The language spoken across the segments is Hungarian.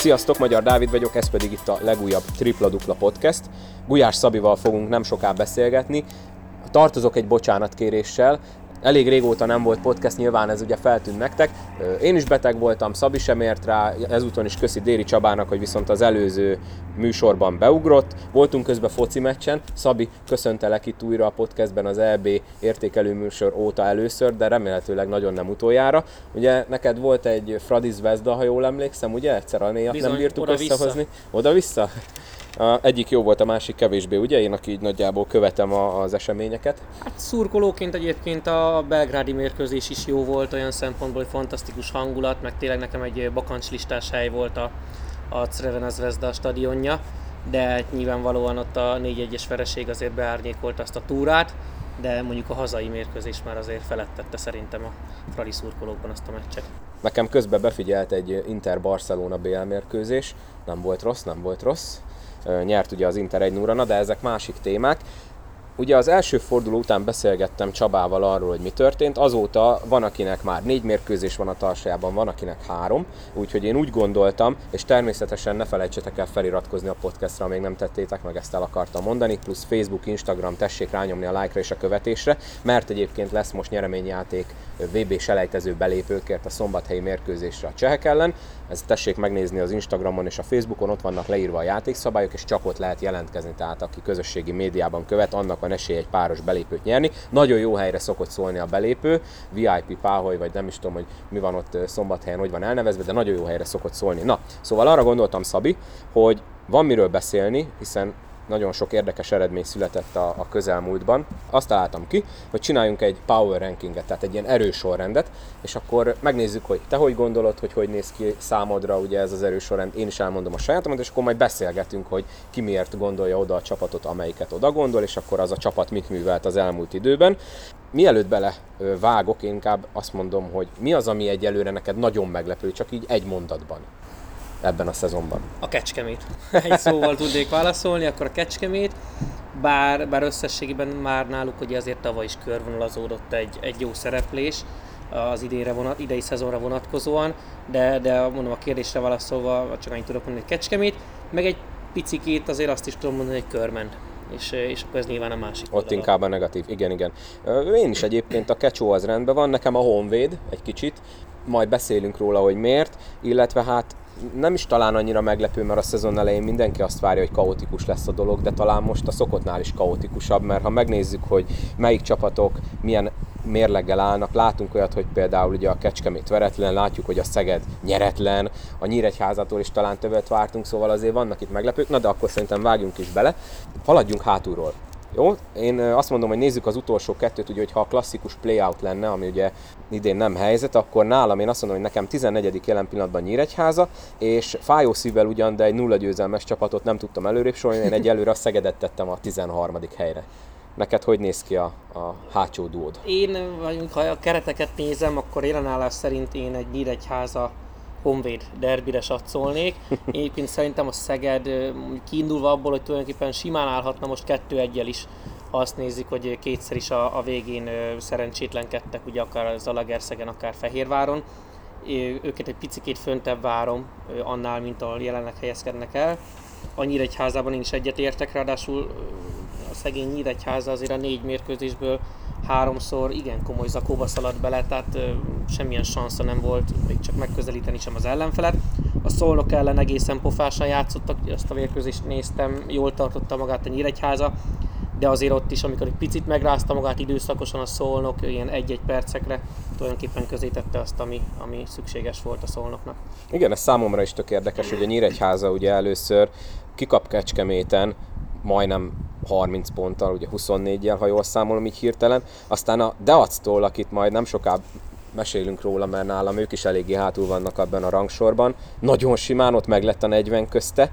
Sziasztok, Magyar Dávid vagyok, ez pedig itt a legújabb Tripla Dupla Podcast. Gulyás Szabival fogunk nem soká beszélgetni. Tartozok egy bocsánatkéréssel, Elég régóta nem volt podcast, nyilván ez ugye feltűnt nektek. Én is beteg voltam, Szabi sem ért rá, ezúton is köszi Déri Csabának, hogy viszont az előző műsorban beugrott. Voltunk közben foci meccsen, Szabi köszöntelek itt újra a podcastben az EB értékelő műsor óta először, de remélhetőleg nagyon nem utoljára. Ugye neked volt egy Fradiz Vezda, ha jól emlékszem, ugye egyszer a néjat nem bírtuk oda-vissza. összehozni. Oda-vissza? Egyik jó volt, a másik kevésbé, ugye? Én, aki így nagyjából követem a, az eseményeket. Hát szurkolóként egyébként a belgrádi mérkőzés is jó volt, olyan szempontból, hogy fantasztikus hangulat, meg tényleg nekem egy bakancslistás hely volt a, a Crevena Zvezda stadionja, de hát nyilvánvalóan ott a 4-1-es vereség azért beárnyékolt azt a túrát, de mondjuk a hazai mérkőzés már azért felettette szerintem a Fradi szurkolókban azt a meccset. Nekem közben befigyelt egy Inter-Barcelona BL mérkőzés, nem volt rossz, nem volt rossz nyert ugye az Inter egy 0 de ezek másik témák. Ugye az első forduló után beszélgettem Csabával arról, hogy mi történt. Azóta van, akinek már négy mérkőzés van a tarsajában, van, akinek három. Úgyhogy én úgy gondoltam, és természetesen ne felejtsetek el feliratkozni a podcastra, még nem tettétek, meg ezt el akartam mondani. Plusz Facebook, Instagram, tessék rányomni a like-ra és a követésre, mert egyébként lesz most nyereményjáték VB selejtező belépőkért a szombathelyi mérkőzésre a csehek ellen. Ezt tessék megnézni az Instagramon és a Facebookon, ott vannak leírva a játékszabályok, és csak ott lehet jelentkezni, tehát aki közösségi médiában követ, annak van esély egy páros belépőt nyerni. Nagyon jó helyre szokott szólni a belépő, VIP Páholy, vagy nem is tudom, hogy mi van ott szombathelyen, hogy van elnevezve, de nagyon jó helyre szokott szólni. Na, szóval arra gondoltam, Szabi, hogy van miről beszélni, hiszen nagyon sok érdekes eredmény született a, a közelmúltban. Azt találtam ki, hogy csináljunk egy power rankinget, tehát egy ilyen erősorrendet, és akkor megnézzük, hogy te hogy gondolod, hogy hogy néz ki számodra ugye ez az erősorrend, én is elmondom a sajátomat, és akkor majd beszélgetünk, hogy ki miért gondolja oda a csapatot, amelyiket oda gondol, és akkor az a csapat mit művelt az elmúlt időben. Mielőtt bele vágok, én inkább azt mondom, hogy mi az, ami egyelőre neked nagyon meglepő, csak így egy mondatban ebben a szezonban? A Kecskemét. Egy szóval tudnék válaszolni, akkor a Kecskemét, bár, bár összességében már náluk ugye azért tavaly is körvonalazódott egy, egy jó szereplés az idénre vonat, idei szezonra vonatkozóan, de, de mondom a kérdésre válaszolva csak annyit tudok mondani, hogy Kecskemét, meg egy picikét azért azt is tudom mondani, hogy Körment és, és akkor ez nyilván a másik Ott oldala. inkább a negatív, igen, igen. Én is egyébként a kecsó az rendben van, nekem a Honvéd egy kicsit, majd beszélünk róla, hogy miért, illetve hát nem is talán annyira meglepő, mert a szezon elején mindenki azt várja, hogy kaotikus lesz a dolog, de talán most a szokottnál is kaotikusabb, mert ha megnézzük, hogy melyik csapatok milyen mérleggel állnak, látunk olyat, hogy például ugye a Kecskemét veretlen, látjuk, hogy a Szeged nyeretlen, a Nyíregyházától is talán többet vártunk, szóval azért vannak itt meglepők, na de akkor szerintem vágjunk is bele. Haladjunk hátulról. Jó, én azt mondom, hogy nézzük az utolsó kettőt, ugye, hogyha a klasszikus playout lenne, ami ugye idén nem helyzet, akkor nálam én azt mondom, hogy nekem 14. jelen pillanatban Nyíregyháza, és fájó szívvel ugyan, de egy nulla győzelmes csapatot nem tudtam előrébb sorolni, én egyelőre a Szegedet tettem a 13. helyre. Neked hogy néz ki a, a hátsó duód? Én, ha a kereteket nézem, akkor jelenállás szerint én egy Nyíregyháza Honvéd derbire satszolnék. Egyébként szerintem a Szeged kiindulva abból, hogy tulajdonképpen simán állhatna most 2-1 is, ha azt nézik, hogy kétszer is a, a végén szerencsétlenkedtek, ugye akár Zalagerszegen, akár Fehérváron. Őket egy picit föntebb várom annál, mint ahol jelenleg helyezkednek el. A Nyíregyházában én is egyet értek, ráadásul a szegény Nyíregyháza azért a négy mérkőzésből háromszor igen komoly zakóba szaladt bele, tehát ö, semmilyen sansza nem volt még csak megközelíteni sem az ellenfelet. A szolnok ellen egészen pofásan játszottak, azt a vérkőzést néztem, jól tartotta magát a Nyíregyháza, de azért ott is, amikor egy picit megrázta magát időszakosan a szolnok, ilyen egy-egy percekre tulajdonképpen közé tette azt, ami, ami szükséges volt a szolnoknak. Igen, ez számomra is tök érdekes, hogy a Nyíregyháza ugye először kikap Kecskeméten, majdnem 30 ponttal, ugye 24-jel, ha jól számolom így hirtelen. Aztán a Deactól, akit majd nem soká mesélünk róla, mert nálam ők is eléggé hátul vannak abban a rangsorban. Nagyon simán ott meg lett a 40 közte,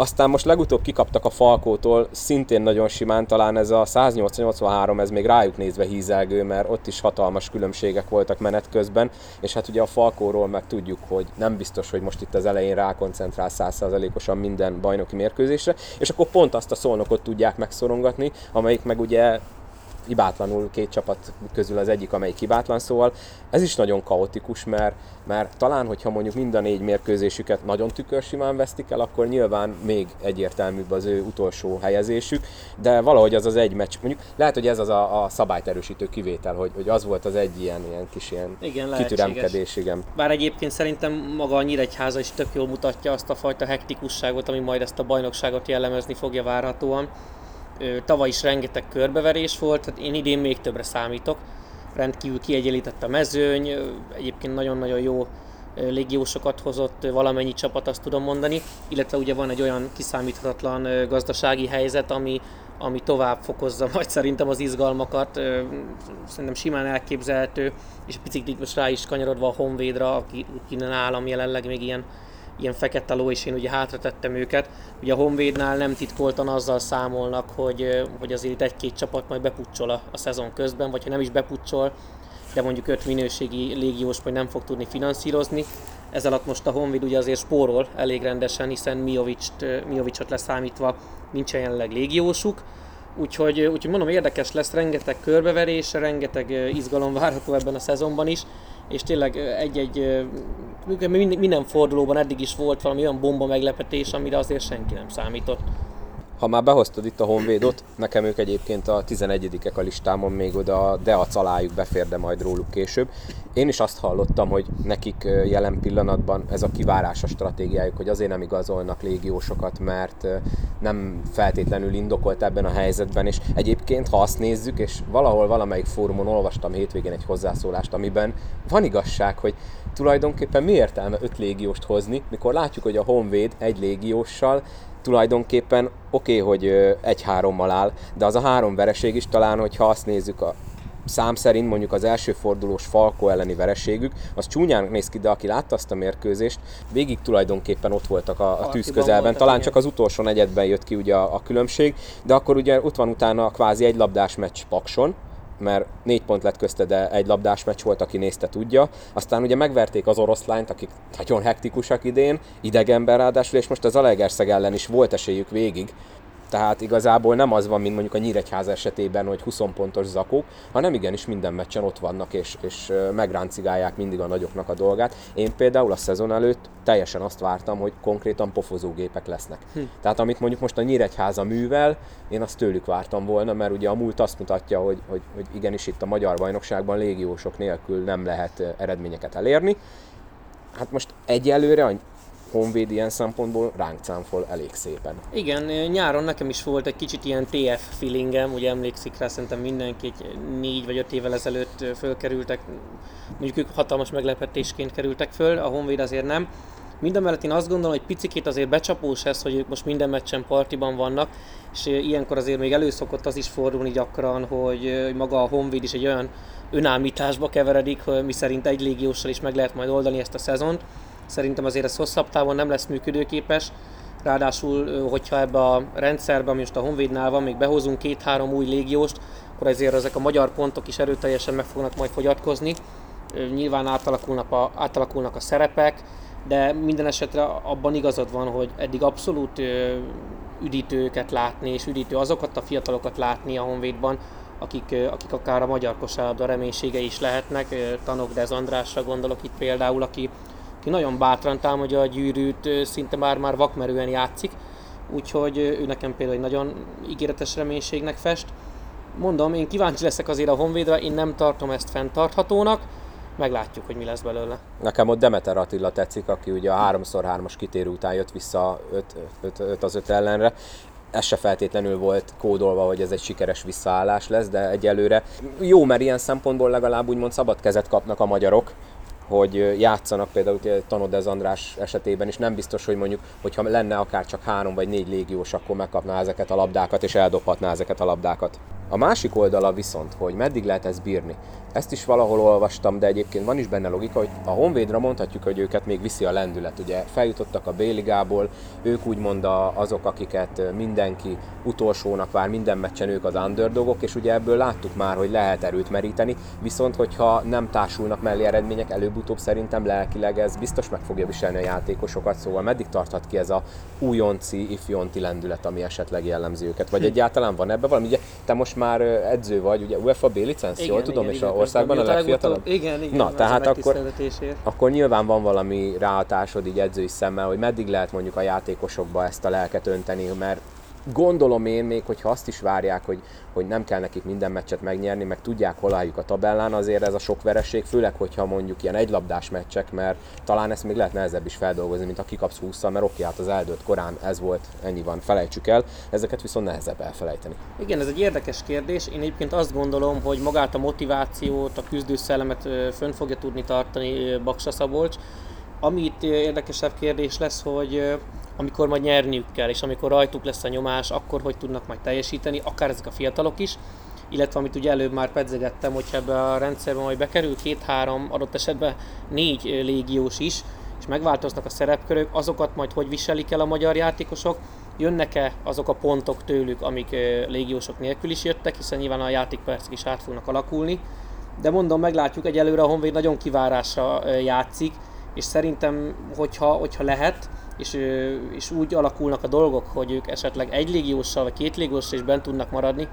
aztán most legutóbb kikaptak a Falkótól, szintén nagyon simán, talán ez a 183 ez még rájuk nézve hízelgő, mert ott is hatalmas különbségek voltak menet közben, és hát ugye a Falkóról meg tudjuk, hogy nem biztos, hogy most itt az elején rákoncentrál 100%-osan minden bajnoki mérkőzésre, és akkor pont azt a szolnokot tudják megszorongatni, amelyik meg ugye ibátlanul két csapat közül az egyik, amelyik hibátlan, szóval ez is nagyon kaotikus, mert, mert talán, hogyha mondjuk mind a négy mérkőzésüket nagyon tükörsimán vesztik el, akkor nyilván még egyértelműbb az ő utolsó helyezésük, de valahogy az az egy meccs, mondjuk lehet, hogy ez az a, a szabályt erősítő kivétel, hogy, hogy az volt az egy ilyen, ilyen kis ilyen Igen, kitüremkedés, igen. Bár egyébként szerintem maga a Nyíregyháza is tök jól mutatja azt a fajta hektikusságot, ami majd ezt a bajnokságot jellemezni fogja várhatóan. Tavaly is rengeteg körbeverés volt, tehát én idén még többre számítok. Rendkívül kiegyenlített a mezőny, egyébként nagyon-nagyon jó légiósokat hozott valamennyi csapat, azt tudom mondani, illetve ugye van egy olyan kiszámíthatatlan gazdasági helyzet, ami, ami tovább fokozza majd szerintem az izgalmakat, szerintem simán elképzelhető, és picit most rá is kanyarodva a Honvédra, aki, aki nálam jelenleg még ilyen ilyen fekete ló, és én ugye hátra őket. Ugye a Honvédnál nem titkoltan azzal számolnak, hogy, hogy azért itt egy-két csapat majd bepucsol a, a szezon közben, vagy ha nem is bepucsol, de mondjuk öt minőségi légiós majd nem fog tudni finanszírozni. Ez alatt most a Honvéd ugye azért spórol elég rendesen, hiszen Miovicsot leszámítva nincsen jelenleg légiósuk. Úgyhogy, úgyhogy mondom, érdekes lesz, rengeteg körbeverés, rengeteg izgalom várható ebben a szezonban is, és tényleg egy-egy, minden fordulóban eddig is volt valami olyan bomba meglepetés, amire azért senki nem számított. Ha már behoztad itt a Honvédot, nekem ők egyébként a 11-ek a listámon még oda, de a calájuk befér, de majd róluk később. Én is azt hallottam, hogy nekik jelen pillanatban ez a kivárás stratégiájuk, hogy azért nem igazolnak légiósokat, mert nem feltétlenül indokolt ebben a helyzetben, és egyébként, ha azt nézzük, és valahol valamelyik fórumon olvastam hétvégén egy hozzászólást, amiben van igazság, hogy tulajdonképpen mi értelme öt légióst hozni, mikor látjuk, hogy a Honvéd egy légióssal tulajdonképpen oké, okay, hogy egy-hárommal áll, de az a három vereség is talán, hogyha azt nézzük a szám szerint mondjuk az első fordulós Falko elleni vereségük, az csúnyán néz ki, de aki látta azt a mérkőzést, végig tulajdonképpen ott voltak a, a tűz közelben. Talán csak az utolsó negyedben jött ki ugye a, a különbség, de akkor ugye ott van utána kvázi egy labdás meccs Pakson, mert négy pont lett közte, de egy labdás meccs volt, aki nézte tudja. Aztán ugye megverték az oroszlányt, akik nagyon hektikusak idén, idegenben ráadásul, és most az Alegerszeg ellen is volt esélyük végig, tehát igazából nem az van, mint mondjuk a Nyíregyháza esetében, hogy 20 pontos zakók, hanem igenis minden meccsen ott vannak, és, és megráncigálják mindig a nagyoknak a dolgát. Én például a szezon előtt teljesen azt vártam, hogy konkrétan pofozógépek lesznek. Hm. Tehát amit mondjuk most a Nyíregyháza művel, én azt tőlük vártam volna, mert ugye a múlt azt mutatja, hogy, hogy, hogy igenis itt a magyar bajnokságban légiósok nélkül nem lehet eredményeket elérni. Hát most egyelőre Honvéd ilyen szempontból ránk cámfol elég szépen. Igen, nyáron nekem is volt egy kicsit ilyen TF feelingem, ugye emlékszik rá, szerintem mindenki egy négy vagy öt évvel ezelőtt fölkerültek, mondjuk ők hatalmas meglepetésként kerültek föl, a Honvéd azért nem. Mindemellett én azt gondolom, hogy picikét azért becsapós ez, hogy ők most minden meccsen partiban vannak, és ilyenkor azért még előszokott az is fordulni gyakran, hogy maga a Honvéd is egy olyan önállításba keveredik, mi szerint egy légióssal is meg lehet majd oldani ezt a szezont Szerintem azért ez hosszabb távon nem lesz működőképes. Ráadásul, hogyha ebbe a rendszerbe, ami most a Honvédnál van, még behozunk két-három új légióst, akkor ezért ezek a magyar pontok is erőteljesen meg fognak majd fogyatkozni. Nyilván átalakulnak a, átalakulnak a szerepek, de minden esetre abban igazad van, hogy eddig abszolút üdítőket látni, és üdítő azokat a fiatalokat látni a Honvédban, akik, akik akár a magyar kosárlabda reménysége is lehetnek. Tanok Dez Andrásra gondolok itt például, aki aki nagyon bátran támadja a gyűrűt, szinte már-már vakmerően játszik, úgyhogy ő nekem például egy nagyon ígéretes reménységnek fest. Mondom, én kíváncsi leszek azért a Honvédre, én nem tartom ezt fenntarthatónak, meglátjuk, hogy mi lesz belőle. Nekem ott Demeter Attila tetszik, aki ugye a 3x3-as kitérő után jött vissza 5 az 5 ellenre. Ez se feltétlenül volt kódolva, hogy ez egy sikeres visszaállás lesz, de egyelőre jó, mert ilyen szempontból legalább úgymond szabad kezet kapnak a magyarok, hogy játszanak például Tanodez András esetében is nem biztos, hogy mondjuk, hogyha lenne akár csak három vagy négy légiós, akkor megkapná ezeket a labdákat és eldobhatná ezeket a labdákat. A másik oldala viszont, hogy meddig lehet ezt bírni. Ezt is valahol olvastam, de egyébként van is benne logika, hogy a Honvédra mondhatjuk, hogy őket még viszi a lendület. Ugye feljutottak a Béligából, ők úgymond azok, akiket mindenki utolsónak vár, minden meccsen ők az underdogok, és ugye ebből láttuk már, hogy lehet erőt meríteni, viszont hogyha nem társulnak mellé eredmények, előbb-utóbb szerintem lelkileg ez biztos meg fogja viselni a játékosokat, szóval meddig tarthat ki ez a újonci, ifjonti lendület, ami esetleg jellemzi őket, vagy hm. egyáltalán van ebben valami? Ugye te most már edző vagy, ugye UEFA B licensz, jól tudom, igen, és igen, a országban a legfiatalabb? Igen, igen. Na, tehát akkor, akkor nyilván van valami ráhatásod így edzői szemmel, hogy meddig lehet mondjuk a játékosokba ezt a lelket önteni, mert gondolom én még, hogyha azt is várják, hogy, hogy nem kell nekik minden meccset megnyerni, meg tudják hol álljuk a tabellán, azért ez a sok vereség, főleg, hogyha mondjuk ilyen egylabdás meccsek, mert talán ezt még lehet nehezebb is feldolgozni, mint a kikapsz 20 mert oké, hát az eldőlt korán ez volt, ennyi van, felejtsük el, ezeket viszont nehezebb elfelejteni. Igen, ez egy érdekes kérdés. Én egyébként azt gondolom, hogy magát a motivációt, a küzdőszellemet fönn fogja tudni tartani Baksa Szabolcs. Ami itt érdekesebb kérdés lesz, hogy amikor majd nyerniük kell, és amikor rajtuk lesz a nyomás, akkor hogy tudnak majd teljesíteni, akár ezek a fiatalok is, illetve amit ugye előbb már pedzegettem, hogyha ebbe a rendszerbe majd bekerül két-három, adott esetben négy légiós is, és megváltoznak a szerepkörök, azokat majd hogy viselik el a magyar játékosok, jönnek-e azok a pontok tőlük, amik légiósok nélkül is jöttek, hiszen nyilván a játékpercek is át fognak alakulni. De mondom, meglátjuk, egyelőre a Honvéd nagyon kivárásra játszik, és szerintem, hogyha, hogyha lehet, és, és úgy alakulnak a dolgok, hogy ők esetleg egy légióssal vagy két légióssal is bent tudnak maradni,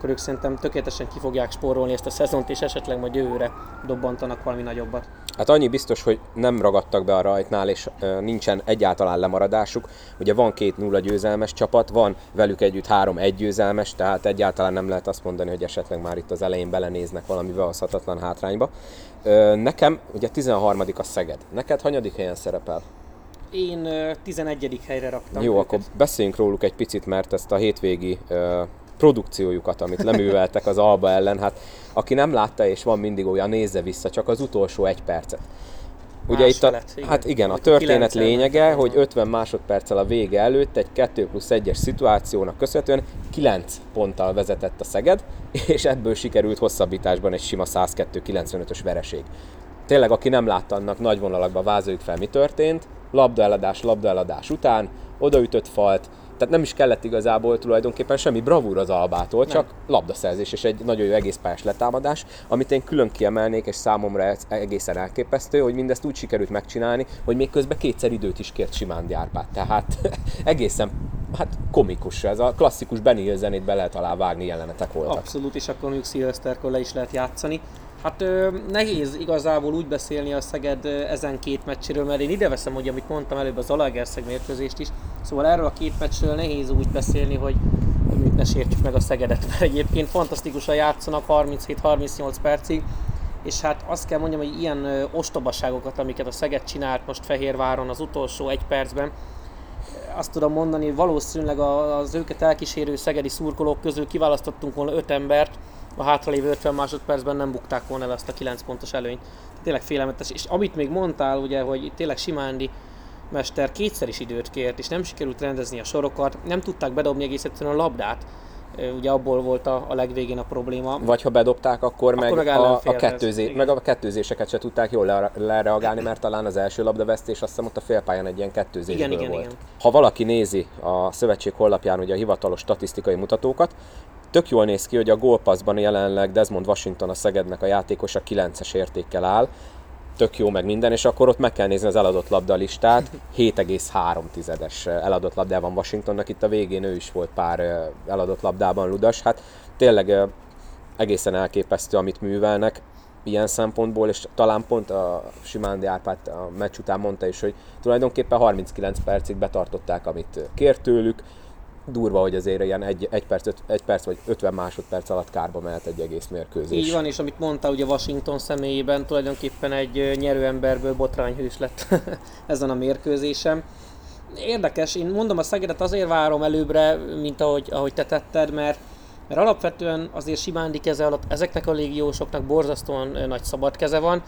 akkor ők szerintem tökéletesen ki fogják spórolni ezt a szezont, és esetleg majd jövőre dobbantanak valami nagyobbat. Hát annyi biztos, hogy nem ragadtak be a rajtnál, és nincsen egyáltalán lemaradásuk. Ugye van két nulla győzelmes csapat, van velük együtt három egy győzelmes, tehát egyáltalán nem lehet azt mondani, hogy esetleg már itt az elején belenéznek valami behozhatatlan hátrányba. Ö, nekem ugye 13. a Szeged. Neked hanyadik helyen szerepel? Én ö, 11. helyre raktam. Jó, őket. akkor beszéljünk róluk egy picit, mert ezt a hétvégi produkciójukat, amit leműveltek az Alba ellen, hát aki nem látta és van mindig olyan, nézze vissza csak az utolsó egy percet. Ugye itt a, felett, igen. hát igen, a történet lényege, hogy 50 másodperccel a vége előtt egy 2 plusz 1-es szituációnak köszönhetően 9 ponttal vezetett a Szeged, és ebből sikerült hosszabbításban egy sima 102-95-ös vereség. Tényleg, aki nem látta, annak nagy vonalakban vázoljuk fel, mi történt. Labdaeladás, labdaeladás után, odaütött falt, tehát nem is kellett igazából tulajdonképpen semmi bravúr az Albától, csak labdaszerzés és egy nagyon jó egészpályás letámadás, amit én külön kiemelnék, és számomra ez egészen elképesztő, hogy mindezt úgy sikerült megcsinálni, hogy még közben kétszer időt is kért Simán Árpád. Tehát egészen hát komikus ez a klasszikus Benny Hill zenét be lehet alá vágni jelenetek voltak. Abszolút, és akkor mondjuk szilveszterkor le is lehet játszani. Hát ö, nehéz igazából úgy beszélni a Szeged ezen két meccséről, mert én ide veszem, hogy amit mondtam előbb, az Zalaegerszeg mérkőzést is. Szóval erről a két meccsről nehéz úgy beszélni, hogy mondjuk ne sértjük meg a Szegedet, mert egyébként fantasztikusan játszanak 37-38 percig, és hát azt kell mondjam, hogy ilyen ostobaságokat, amiket a Szeged csinált most Fehérváron az utolsó egy percben, azt tudom mondani, valószínűleg az őket elkísérő szegedi szurkolók közül kiválasztottunk volna 5 embert, a hátralévő 50 másodpercben nem bukták volna el azt a 9 pontos előnyt. Tényleg félelmetes. És amit még mondtál, ugye, hogy tényleg Simándi mester kétszer is időt kért, és nem sikerült rendezni a sorokat, nem tudták bedobni egész egyszerűen a labdát. Ugye abból volt a, a legvégén a probléma. Vagy ha bedobták, akkor, Akkor meg, a, a, kettőzé, igen. meg a kettőzéseket se tudták jól le- lereagálni, mert talán az első labdavesztés azt hiszem ott a félpályán egy ilyen kettőzésből Igen, igen, volt. igen. Ha valaki nézi a szövetség honlapján ugye a hivatalos statisztikai mutatókat, tök jól néz ki, hogy a gólpasszban jelenleg Desmond Washington a Szegednek a játékosa 9-es értékkel áll, tök jó meg minden, és akkor ott meg kell nézni az eladott labda listát. 7,3-es eladott labdában van Washingtonnak, itt a végén ő is volt pár ö, eladott labdában ludas. Hát tényleg ö, egészen elképesztő, amit művelnek ilyen szempontból, és talán pont a Simándi Árpád a meccs után mondta is, hogy tulajdonképpen 39 percig betartották, amit kért tőlük. Durva, hogy azért ilyen egy, egy, perc, öt, egy perc vagy 50 másodperc alatt kárba mehet egy egész mérkőzés. Így van, és amit mondtál, ugye Washington személyében tulajdonképpen egy ö, nyerőemberből botrányhős lett ezen a mérkőzésen. Érdekes, én mondom a Szegedet azért várom előbbre, mint ahogy, ahogy te tetted, mert, mert alapvetően azért Simándi keze alatt ezeknek a légiósoknak borzasztóan nagy szabad keze van.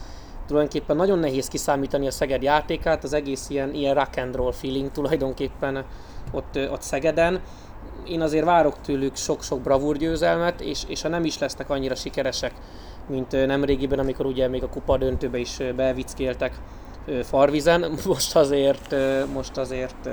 Tulajdonképpen nagyon nehéz kiszámítani a Szeged játékát, az egész ilyen, ilyen rock and roll feeling tulajdonképpen ott, ott Szegeden. Én azért várok tőlük sok-sok bravúr győzelmet, és, és ha nem is lesznek annyira sikeresek, mint nemrégiben, amikor ugye még a kupa döntőbe is bevickéltek Farvizen, most azért, most azért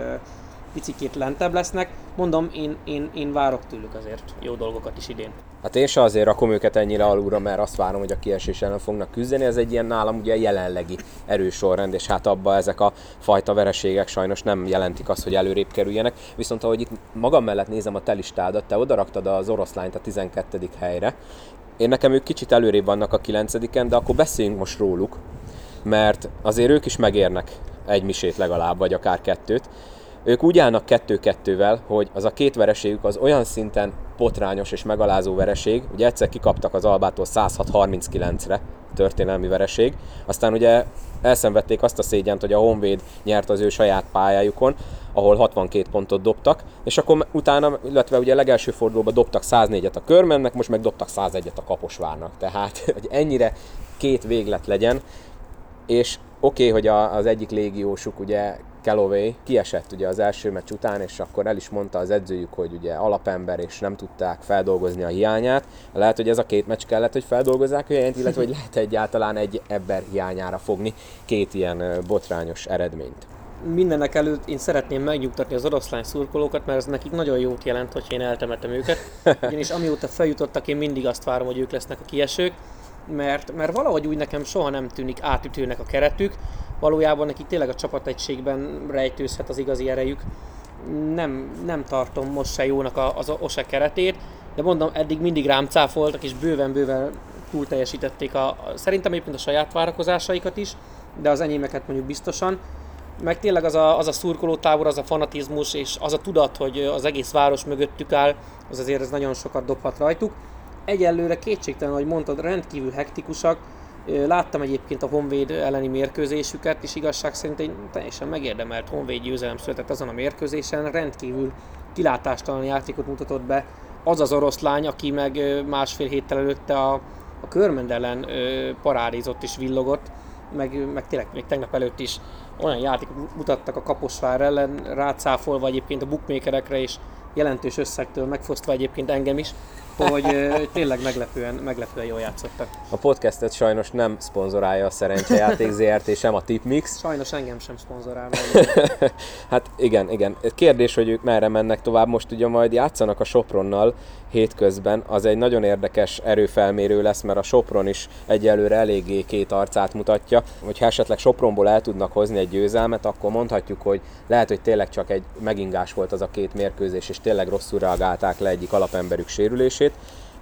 picikét lentebb lesznek. Mondom, én, én, én várok tőlük azért jó dolgokat is idén. Hát én se azért rakom őket ennyire alulra, mert azt várom, hogy a kiesés ellen fognak küzdeni. Ez egy ilyen nálam ugye jelenlegi erős sorrend, és hát abba ezek a fajta vereségek sajnos nem jelentik azt, hogy előrébb kerüljenek. Viszont ahogy itt magam mellett nézem a te listádat, te odaraktad az oroszlányt a 12. helyre. Én nekem ők kicsit előrébb vannak a 9 de akkor beszéljünk most róluk, mert azért ők is megérnek egy misét legalább, vagy akár kettőt. Ők úgy állnak kettő-kettővel, hogy az a két vereségük az olyan szinten potrányos és megalázó vereség, ugye egyszer kikaptak az Albától 106-39-re, történelmi vereség, aztán ugye elszenvedték azt a szégyent, hogy a Honvéd nyert az ő saját pályájukon, ahol 62 pontot dobtak, és akkor utána, illetve ugye a legelső fordulóban dobtak 104-et a körmennek, most meg dobtak 101-et a Kaposvárnak. Tehát, hogy ennyire két véglet legyen, és oké, okay, hogy a, az egyik légiósuk ugye Calloway kiesett ugye az első meccs után, és akkor el is mondta az edzőjük, hogy ugye alapember, és nem tudták feldolgozni a hiányát. Lehet, hogy ez a két meccs kellett, hogy feldolgozzák a hiányt, illetve hogy lehet egyáltalán egy ember hiányára fogni két ilyen botrányos eredményt. Mindenek előtt én szeretném megnyugtatni az oroszlány szurkolókat, mert ez nekik nagyon jót jelent, hogy én eltemetem őket. Ugyanis amióta feljutottak, én mindig azt várom, hogy ők lesznek a kiesők mert, mert valahogy úgy nekem soha nem tűnik átütőnek a keretük, valójában neki tényleg a csapategységben rejtőzhet az igazi erejük. Nem, nem tartom most se jónak az OSE keretét, de mondom, eddig mindig rám cáfoltak, és bőven-bőven túl teljesítették a, szerintem egyébként a saját várakozásaikat is, de az enyémeket mondjuk biztosan. Meg tényleg az a, az a szurkolótábor, az a fanatizmus, és az a tudat, hogy az egész város mögöttük áll, az azért ez nagyon sokat dobhat rajtuk egyelőre kétségtelen, hogy mondtad, rendkívül hektikusak. Láttam egyébként a Honvéd elleni mérkőzésüket, és igazság szerint egy teljesen megérdemelt Honvéd győzelem született azon a mérkőzésen. Rendkívül kilátástalan játékot mutatott be az az oroszlány, aki meg másfél héttel előtte a, a Körmend ellen parádizott és villogott, meg, meg tényleg még tegnap előtt is olyan játékot mutattak a Kaposvár ellen, rácáfolva egyébként a bookmakerekre, és jelentős összegtől megfosztva egyébként engem is, hogy tényleg meglepően, meglepően jól játszottak. A podcastet sajnos nem szponzorálja a Szerencsejáték ZRT, sem a Tipmix. Sajnos engem sem szponzorál. hát igen, igen. Kérdés, hogy ők merre mennek tovább. Most ugye majd játszanak a Sopronnal hétközben. Az egy nagyon érdekes erőfelmérő lesz, mert a Sopron is egyelőre eléggé két arcát mutatja. Hogyha esetleg Sopronból el tudnak hozni egy győzelmet, akkor mondhatjuk, hogy lehet, hogy tényleg csak egy megingás volt az a két mérkőzés, és tényleg rosszul reagálták le egyik alapemberük sérülését.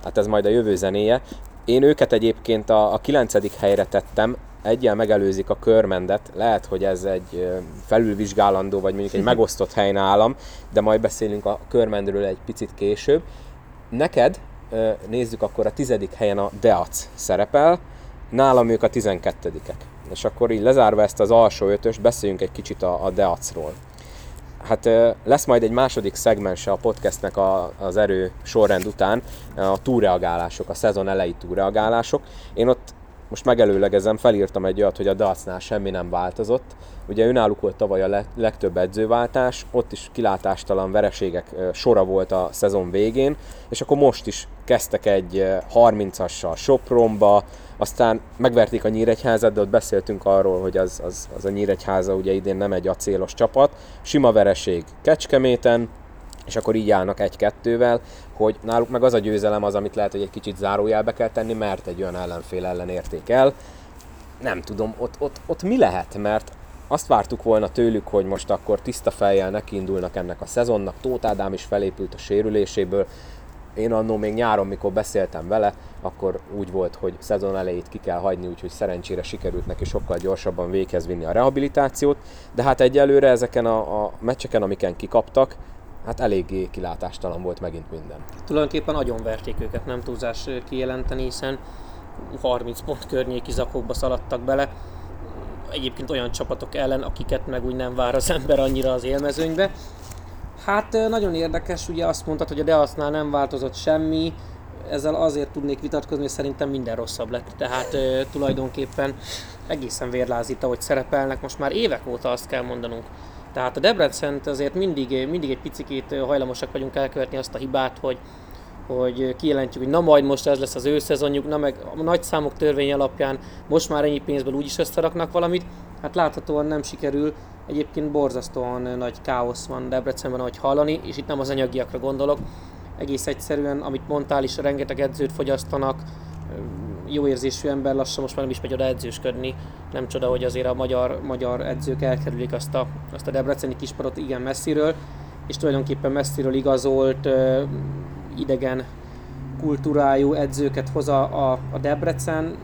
Hát ez majd a jövő zenéje. Én őket egyébként a, a 9. helyre tettem, egyel megelőzik a körmendet, lehet, hogy ez egy felülvizsgálandó, vagy mondjuk egy megosztott hely nálam, de majd beszélünk a körmendről egy picit később. Neked, nézzük akkor a tizedik helyen a Deac szerepel, nálam ők a tizenkettedikek. És akkor így lezárva ezt az alsó ötös, beszéljünk egy kicsit a, a Deacról hát lesz majd egy második szegmense a podcastnek a, az erő sorrend után, a túreagálások, a szezon elejé túreagálások. Én ott most megelőlegezem, felírtam egy olyat, hogy a Dacnál semmi nem változott. Ugye önálluk volt tavaly a legtöbb edzőváltás, ott is kilátástalan vereségek sora volt a szezon végén, és akkor most is kezdtek egy 30-assal Sopronba, aztán megverték a Nyíregyházat, de ott beszéltünk arról, hogy az, az, az a Nyíregyháza ugye idén nem egy acélos csapat. Sima vereség Kecskeméten, és akkor így állnak egy-kettővel, hogy náluk meg az a győzelem az, amit lehet, hogy egy kicsit zárójelbe kell tenni, mert egy olyan ellenfél ellen érték el. Nem tudom, ott, ott, ott mi lehet, mert azt vártuk volna tőlük, hogy most akkor tiszta fejjel nekiindulnak ennek a szezonnak, Tóth Ádám is felépült a sérüléséből, én annó még nyáron, mikor beszéltem vele, akkor úgy volt, hogy szezon elejét ki kell hagyni, úgyhogy szerencsére sikerült neki sokkal gyorsabban véghez vinni a rehabilitációt, de hát egyelőre ezeken a, a meccseken, amiken kikaptak, hát eléggé kilátástalan volt megint minden. Tulajdonképpen nagyon verték őket, nem túlzás kijelenteni, hiszen 30 pont környéki zakokba szaladtak bele. Egyébként olyan csapatok ellen, akiket meg úgy nem vár az ember annyira az élmezőnybe. Hát nagyon érdekes, ugye azt mondtad, hogy a Deasznál nem változott semmi, ezzel azért tudnék vitatkozni, hogy szerintem minden rosszabb lett. Tehát e, tulajdonképpen egészen vérlázít, ahogy szerepelnek, most már évek óta azt kell mondanunk. Tehát a Debrecent azért mindig, mindig egy picit hajlamosak vagyunk elkövetni azt a hibát, hogy, hogy kijelentjük, hogy na majd most ez lesz az ő szezonjuk, na meg a nagy számok törvény alapján most már ennyi pénzből úgyis összeraknak valamit, hát láthatóan nem sikerül, Egyébként borzasztóan nagy káosz van Debrecenben, ahogy hallani, és itt nem az anyagiakra gondolok. egész egyszerűen, amit mondtál is, rengeteg edzőt fogyasztanak, jó érzésű ember lassan most már nem is megy oda edzősködni. Nem csoda, hogy azért a magyar, magyar edzők elkerülik azt a, azt a debreceni kispadot igen messziről, és tulajdonképpen messziről igazolt idegen kultúrájú edzőket hoz a, a, a Debrecen.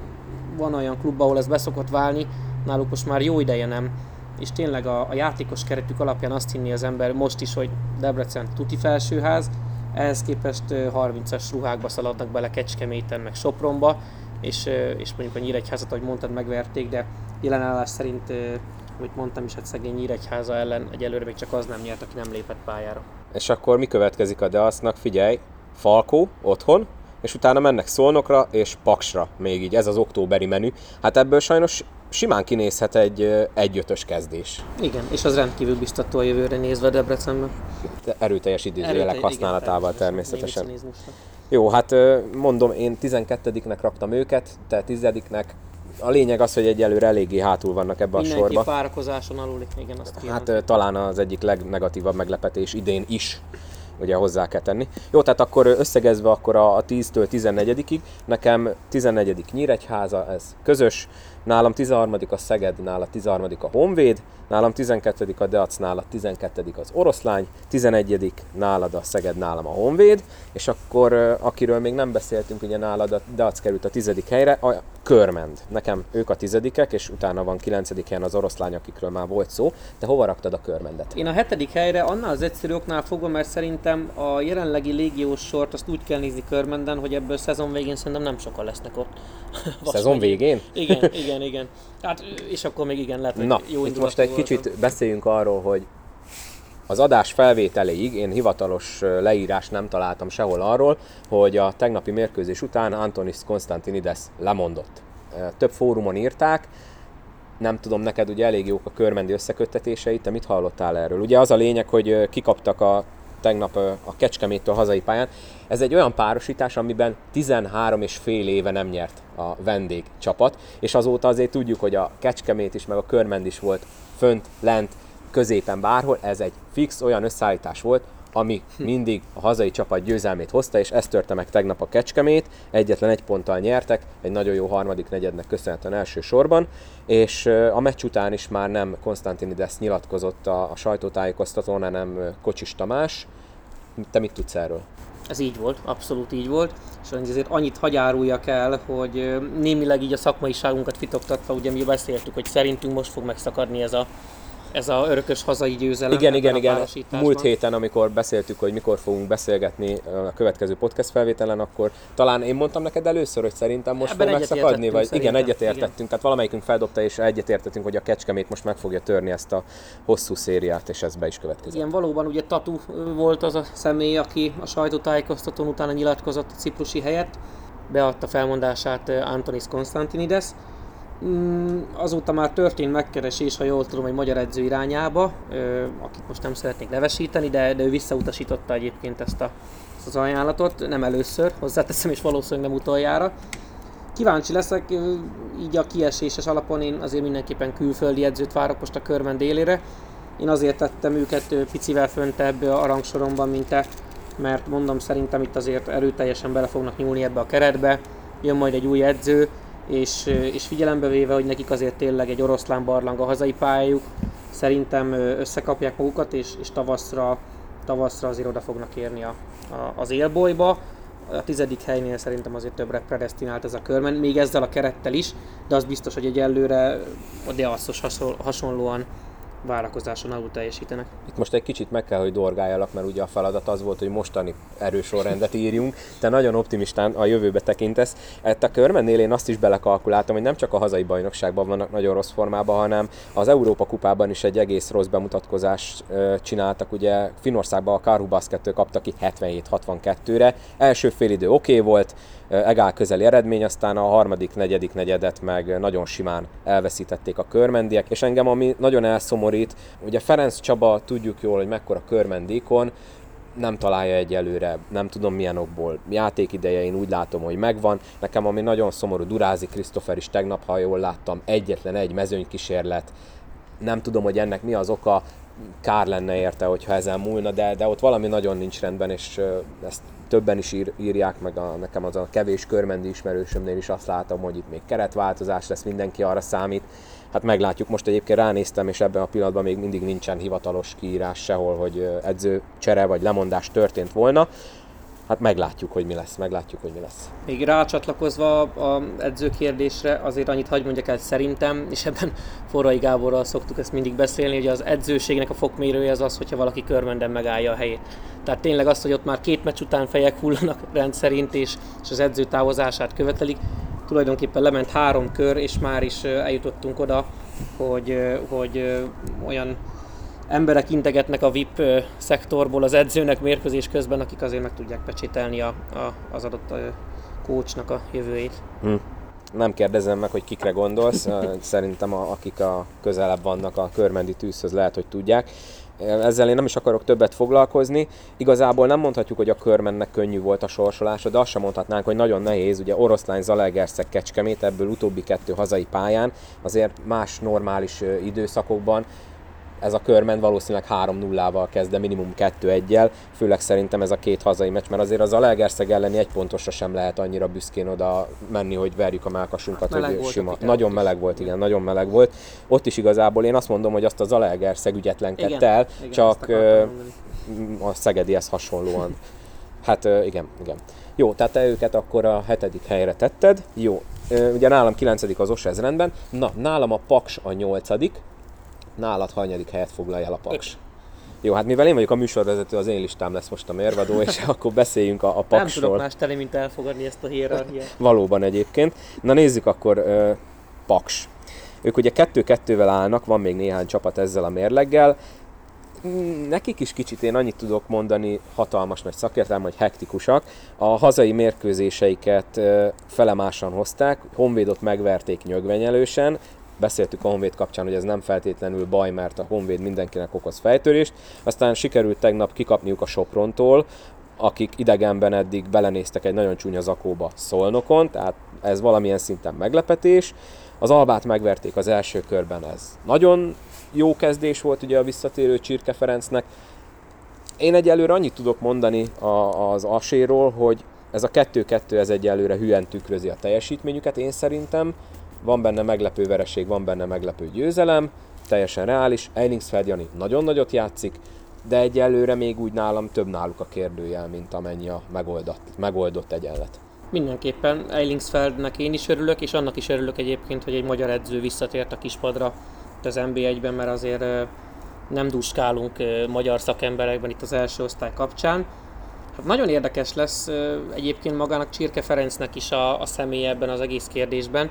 Van olyan klub, ahol ez beszokott válni, náluk most már jó ideje nem. És tényleg a, a játékos keretük alapján azt hinni az ember most is, hogy Debrecen tuti felsőház, ehhez képest 30-as ruhákba szaladnak bele Kecskeméten, meg Sopronba, és, és mondjuk a Nyíregyházat, ahogy mondtad, megverték, de jelenállás szerint, amit mondtam is, hát szegény Nyíregyháza ellen egyelőre még csak az nem nyert, aki nem lépett pályára. És akkor mi következik a Deasznak? Figyelj, Falkó otthon, és utána mennek Szolnokra és Paksra, még így ez az októberi menü. Hát ebből sajnos simán kinézhet egy egyötös kezdés. Igen, és az rendkívül biztató a jövőre nézve Debrecenben. Erőteljes időzőjelek használatával igen, természetesen. Jó, hát mondom, én 12-nek raktam őket, te 10-nek. A lényeg az, hogy egyelőre eléggé hátul vannak ebbe a sorba. Mindenki várakozáson alul, igen, azt Hát talán az egyik legnegatívabb meglepetés idén is ugye hozzá kell tenni. Jó, tehát akkor összegezve akkor a, a 10-től 14-ig, nekem 14. Nyíregyháza, ez közös, nálam 13. a Szeged, nála 13. a Honvéd, nálam 12. a Deac, nála 12. az Oroszlány, 11. nálad a Szeged, nálam a Honvéd, és akkor akiről még nem beszéltünk, ugye nálad a Deac került a 10. helyre, a Körmend. Nekem ők a tizedikek, és utána van 9. helyen az Oroszlány, akikről már volt szó. De hova raktad a Körmendet? Én a hetedik helyre annál az egyszerű oknál fogom, mert szerintem a jelenlegi légiós sort azt úgy kell nézni Körmenden, hogy ebből szezon végén szerintem nem sokan lesznek ott. szezon végén? Igen, igen, igen. Hát, és akkor még igen, lehet, hogy Na, jó itt most egy. Kicsit beszéljünk arról, hogy az adás felvételéig én hivatalos leírás nem találtam sehol arról, hogy a tegnapi mérkőzés után Antonis Konstantinides lemondott. Több fórumon írták, nem tudom, neked ugye elég jók a körmendi összeköttetéseit, te mit hallottál erről? Ugye az a lényeg, hogy kikaptak a tegnap a Kecskeméttől hazai pályán. Ez egy olyan párosítás, amiben 13 és fél éve nem nyert a vendég csapat, és azóta azért tudjuk, hogy a Kecskemét is, meg a Körmend is volt fönt, lent, középen bárhol, ez egy fix olyan összeállítás volt, ami mindig a hazai csapat győzelmét hozta, és ez törte meg tegnap a Kecskemét, egyetlen egy ponttal nyertek, egy nagyon jó harmadik negyednek köszönhetően első sorban, és a meccs után is már nem Konstantinides nyilatkozott a, a sajtótájékoztatón, hanem Kocsis Tamás. Te mit tudsz erről? Ez így volt, abszolút így volt, és azért annyit hagyáruljak el, hogy némileg így a szakmaiságunkat fitoktatva, ugye mi beszéltük, hogy szerintünk most fog megszakadni ez a ez a örökös hazai győzelem. Igen, igen, igen. Múlt héten, amikor beszéltük, hogy mikor fogunk beszélgetni a következő podcast felvételen, akkor talán én mondtam neked először, hogy szerintem most Ebben fog megszakadni, vagy igen, egyetértettünk. Igen. Tehát valamelyikünk feldobta és egyetértettünk, hogy a Kecskemét most meg fogja törni ezt a hosszú szériát, és ez be is következik. Igen, valóban ugye Tatu volt az a személy, aki a sajtótájékoztatón utána nyilatkozott a ciprusi helyet, beadta felmondását Antonis Konstantinides, azóta már történt megkeresés, ha jól tudom, egy magyar edző irányába, akit most nem szeretnék nevesíteni, de, de ő visszautasította egyébként ezt, a, ezt az ajánlatot, nem először, hozzáteszem, és valószínűleg nem utoljára. Kíváncsi leszek, így a kieséses alapon én azért mindenképpen külföldi edzőt várok most a körben délére. Én azért tettem őket picivel föntebb a rangsoromban, mint te, mert mondom, szerintem itt azért erőteljesen bele fognak nyúlni ebbe a keretbe. Jön majd egy új edző, és, és figyelembe véve, hogy nekik azért tényleg egy oroszlán barlang a hazai pályájuk, szerintem összekapják magukat, és, és tavaszra, tavaszra azért oda fognak érni a, a, az élbolyba. A tizedik helynél szerintem azért többre predestinált ez a körben, még ezzel a kerettel is, de az biztos, hogy egy előre a Deasszos hasonlóan várakozáson alul teljesítenek. Itt most egy kicsit meg kell, hogy dorgáljalak, mert ugye a feladat az volt, hogy mostani erősorrendet írjunk. Te nagyon optimistán a jövőbe tekintesz. Ezt a körmennél én azt is belekalkuláltam, hogy nem csak a hazai bajnokságban vannak nagyon rossz formában, hanem az Európa kupában is egy egész rossz bemutatkozást csináltak. Ugye Finországban a Karhu Baskettől kaptak ki 77-62-re. Első félidő oké okay volt, egál közeli eredmény, aztán a harmadik, negyedik negyedet meg nagyon simán elveszítették a körmendiek, és engem ami nagyon elszomorít, ugye Ferenc Csaba tudjuk jól, hogy mekkora körmendékon, nem találja egyelőre, nem tudom milyen okból. Játékideje én úgy látom, hogy megvan. Nekem ami nagyon szomorú, Durázi Krisztofer is tegnap, ha jól láttam, egyetlen egy mezőnykísérlet. Nem tudom, hogy ennek mi az oka kár lenne érte, hogyha ezen múlna, de, de ott valami nagyon nincs rendben, és ezt többen is ír, írják, meg a, nekem az a kevés körmendi ismerősömnél is azt látom, hogy itt még keretváltozás lesz, mindenki arra számít. Hát meglátjuk, most egyébként ránéztem, és ebben a pillanatban még mindig nincsen hivatalos kiírás sehol, hogy edző csere vagy lemondás történt volna hát meglátjuk, hogy mi lesz, meglátjuk, hogy mi lesz. Még rácsatlakozva a edző kérdésre, azért annyit hagy mondjak el szerintem, és ebben Forrai Gáborral szoktuk ezt mindig beszélni, hogy az edzőségnek a fokmérője az az, hogyha valaki körmenden megállja a helyét. Tehát tényleg az, hogy ott már két meccs után fejek hullanak rendszerint, és, és az edző távozását követelik, tulajdonképpen lement három kör, és már is eljutottunk oda, hogy, hogy olyan emberek integetnek a VIP szektorból az edzőnek mérkőzés közben, akik azért meg tudják pecsételni a, a, az adott kócsnak a jövőjét. Hm. Nem kérdezem meg, hogy kikre gondolsz, szerintem a, akik a közelebb vannak a körmendi tűzhöz lehet, hogy tudják. Ezzel én nem is akarok többet foglalkozni. Igazából nem mondhatjuk, hogy a körmennek könnyű volt a sorsolása, de azt sem mondhatnánk, hogy nagyon nehéz. Ugye Oroszlány, Zalaegerszeg, Kecskemét, ebből utóbbi kettő hazai pályán, azért más normális időszakokban ez a körment valószínűleg 3-0-val kezd, de minimum 2-1-jel, főleg szerintem ez a két hazai meccs, mert azért az a Legerszeg elleni egy pontosra sem lehet annyira büszkén oda menni, hogy verjük a mákasunkat, meleg hogy sima. Nagyon meleg volt, igen, nagyon meleg volt. Ott is igazából én azt mondom, hogy azt az Zalaegerszeg ügyetlenkedett el, igen, csak a Szegedihez hasonlóan. Hát igen, igen. Jó, tehát te őket akkor a hetedik helyre tetted. Jó, ugye nálam kilencedik az OS, ez rendben. Na, nálam a Paks a nyolcadik, nálad hanyadik helyet foglalja el a Paks? Öt. Jó, hát mivel én vagyok a műsorvezető, az én listám lesz most a mérvadó, és akkor beszéljünk a, a Paksról. Nem tudok más tenni, mint elfogadni ezt a hierarchiát. Valóban egyébként. Na nézzük akkor uh, Paks. Ők ugye kettő-kettővel állnak, van még néhány csapat ezzel a mérleggel. Mm, nekik is kicsit én annyit tudok mondani, hatalmas nagy szakértelem, hogy hektikusak. A hazai mérkőzéseiket felemásan hozták, Honvédot megverték nyögvenyelősen, beszéltük a Honvéd kapcsán, hogy ez nem feltétlenül baj, mert a Honvéd mindenkinek okoz fejtörést. Aztán sikerült tegnap kikapniuk a Soprontól, akik idegenben eddig belenéztek egy nagyon csúnya zakóba Szolnokon, tehát ez valamilyen szinten meglepetés. Az Albát megverték az első körben, ez nagyon jó kezdés volt ugye a visszatérő Csirke Ferencnek. Én egyelőre annyit tudok mondani az Aséról, hogy ez a 2-2 ez egyelőre hülyen tükrözi a teljesítményüket, én szerintem van benne meglepő vereség, van benne meglepő győzelem, teljesen reális. Eilingsfeld Jani nagyon nagyot játszik, de egyelőre még úgy nálam több náluk a kérdőjel, mint amennyi a megoldott, megoldott egyenlet. Mindenképpen Eilingsfeldnek én is örülök, és annak is örülök egyébként, hogy egy magyar edző visszatért a kispadra az NB1-ben, mert azért nem duskálunk magyar szakemberekben itt az első osztály kapcsán. Hát nagyon érdekes lesz egyébként magának Csirke Ferencnek is a, a személy ebben az egész kérdésben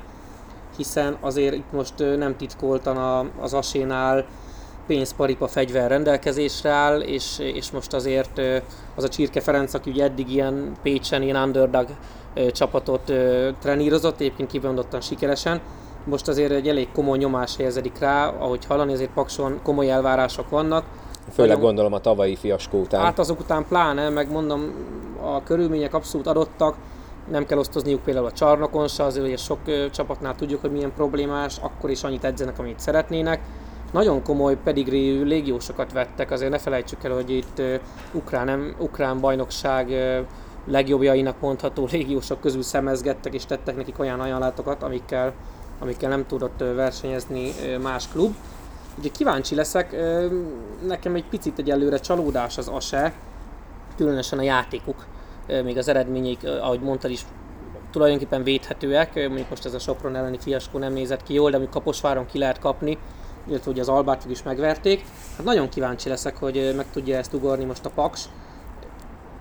hiszen azért itt most nem titkoltan az asénál pénzparipa fegyver rendelkezésre áll, és, és most azért az a Csirke Ferenc, aki ugye eddig ilyen Pécsen, ilyen underdog csapatot trenírozott, egyébként kivondottan sikeresen, most azért egy elég komoly nyomás helyezedik rá, ahogy hallani, azért Pakson komoly elvárások vannak. Főleg gondolom a tavalyi fiaskó után. Hát azok után pláne, meg mondom, a körülmények abszolút adottak, nem kell osztozniuk például a csarnokon se, azért hogy sok csapatnál tudjuk, hogy milyen problémás, akkor is annyit edzenek, amit szeretnének. Nagyon komoly pedigréjű légiósokat vettek, azért ne felejtsük el, hogy itt ukrán, nem, ukrán bajnokság legjobbjainak mondható légiósok közül szemezgettek és tettek nekik olyan ajánlatokat, amikkel, amikkel nem tudott versenyezni más klub. Ugye kíváncsi leszek, nekem egy picit egyelőre csalódás az ASE, különösen a játékuk még az eredmények, ahogy mondtad is, tulajdonképpen védhetőek, mondjuk most ez a Sopron elleni fiaskó nem nézett ki jól, de amikor Kaposváron ki lehet kapni, illetve hogy az Albátot is megverték. Hát nagyon kíváncsi leszek, hogy meg tudja ezt ugorni most a Paks.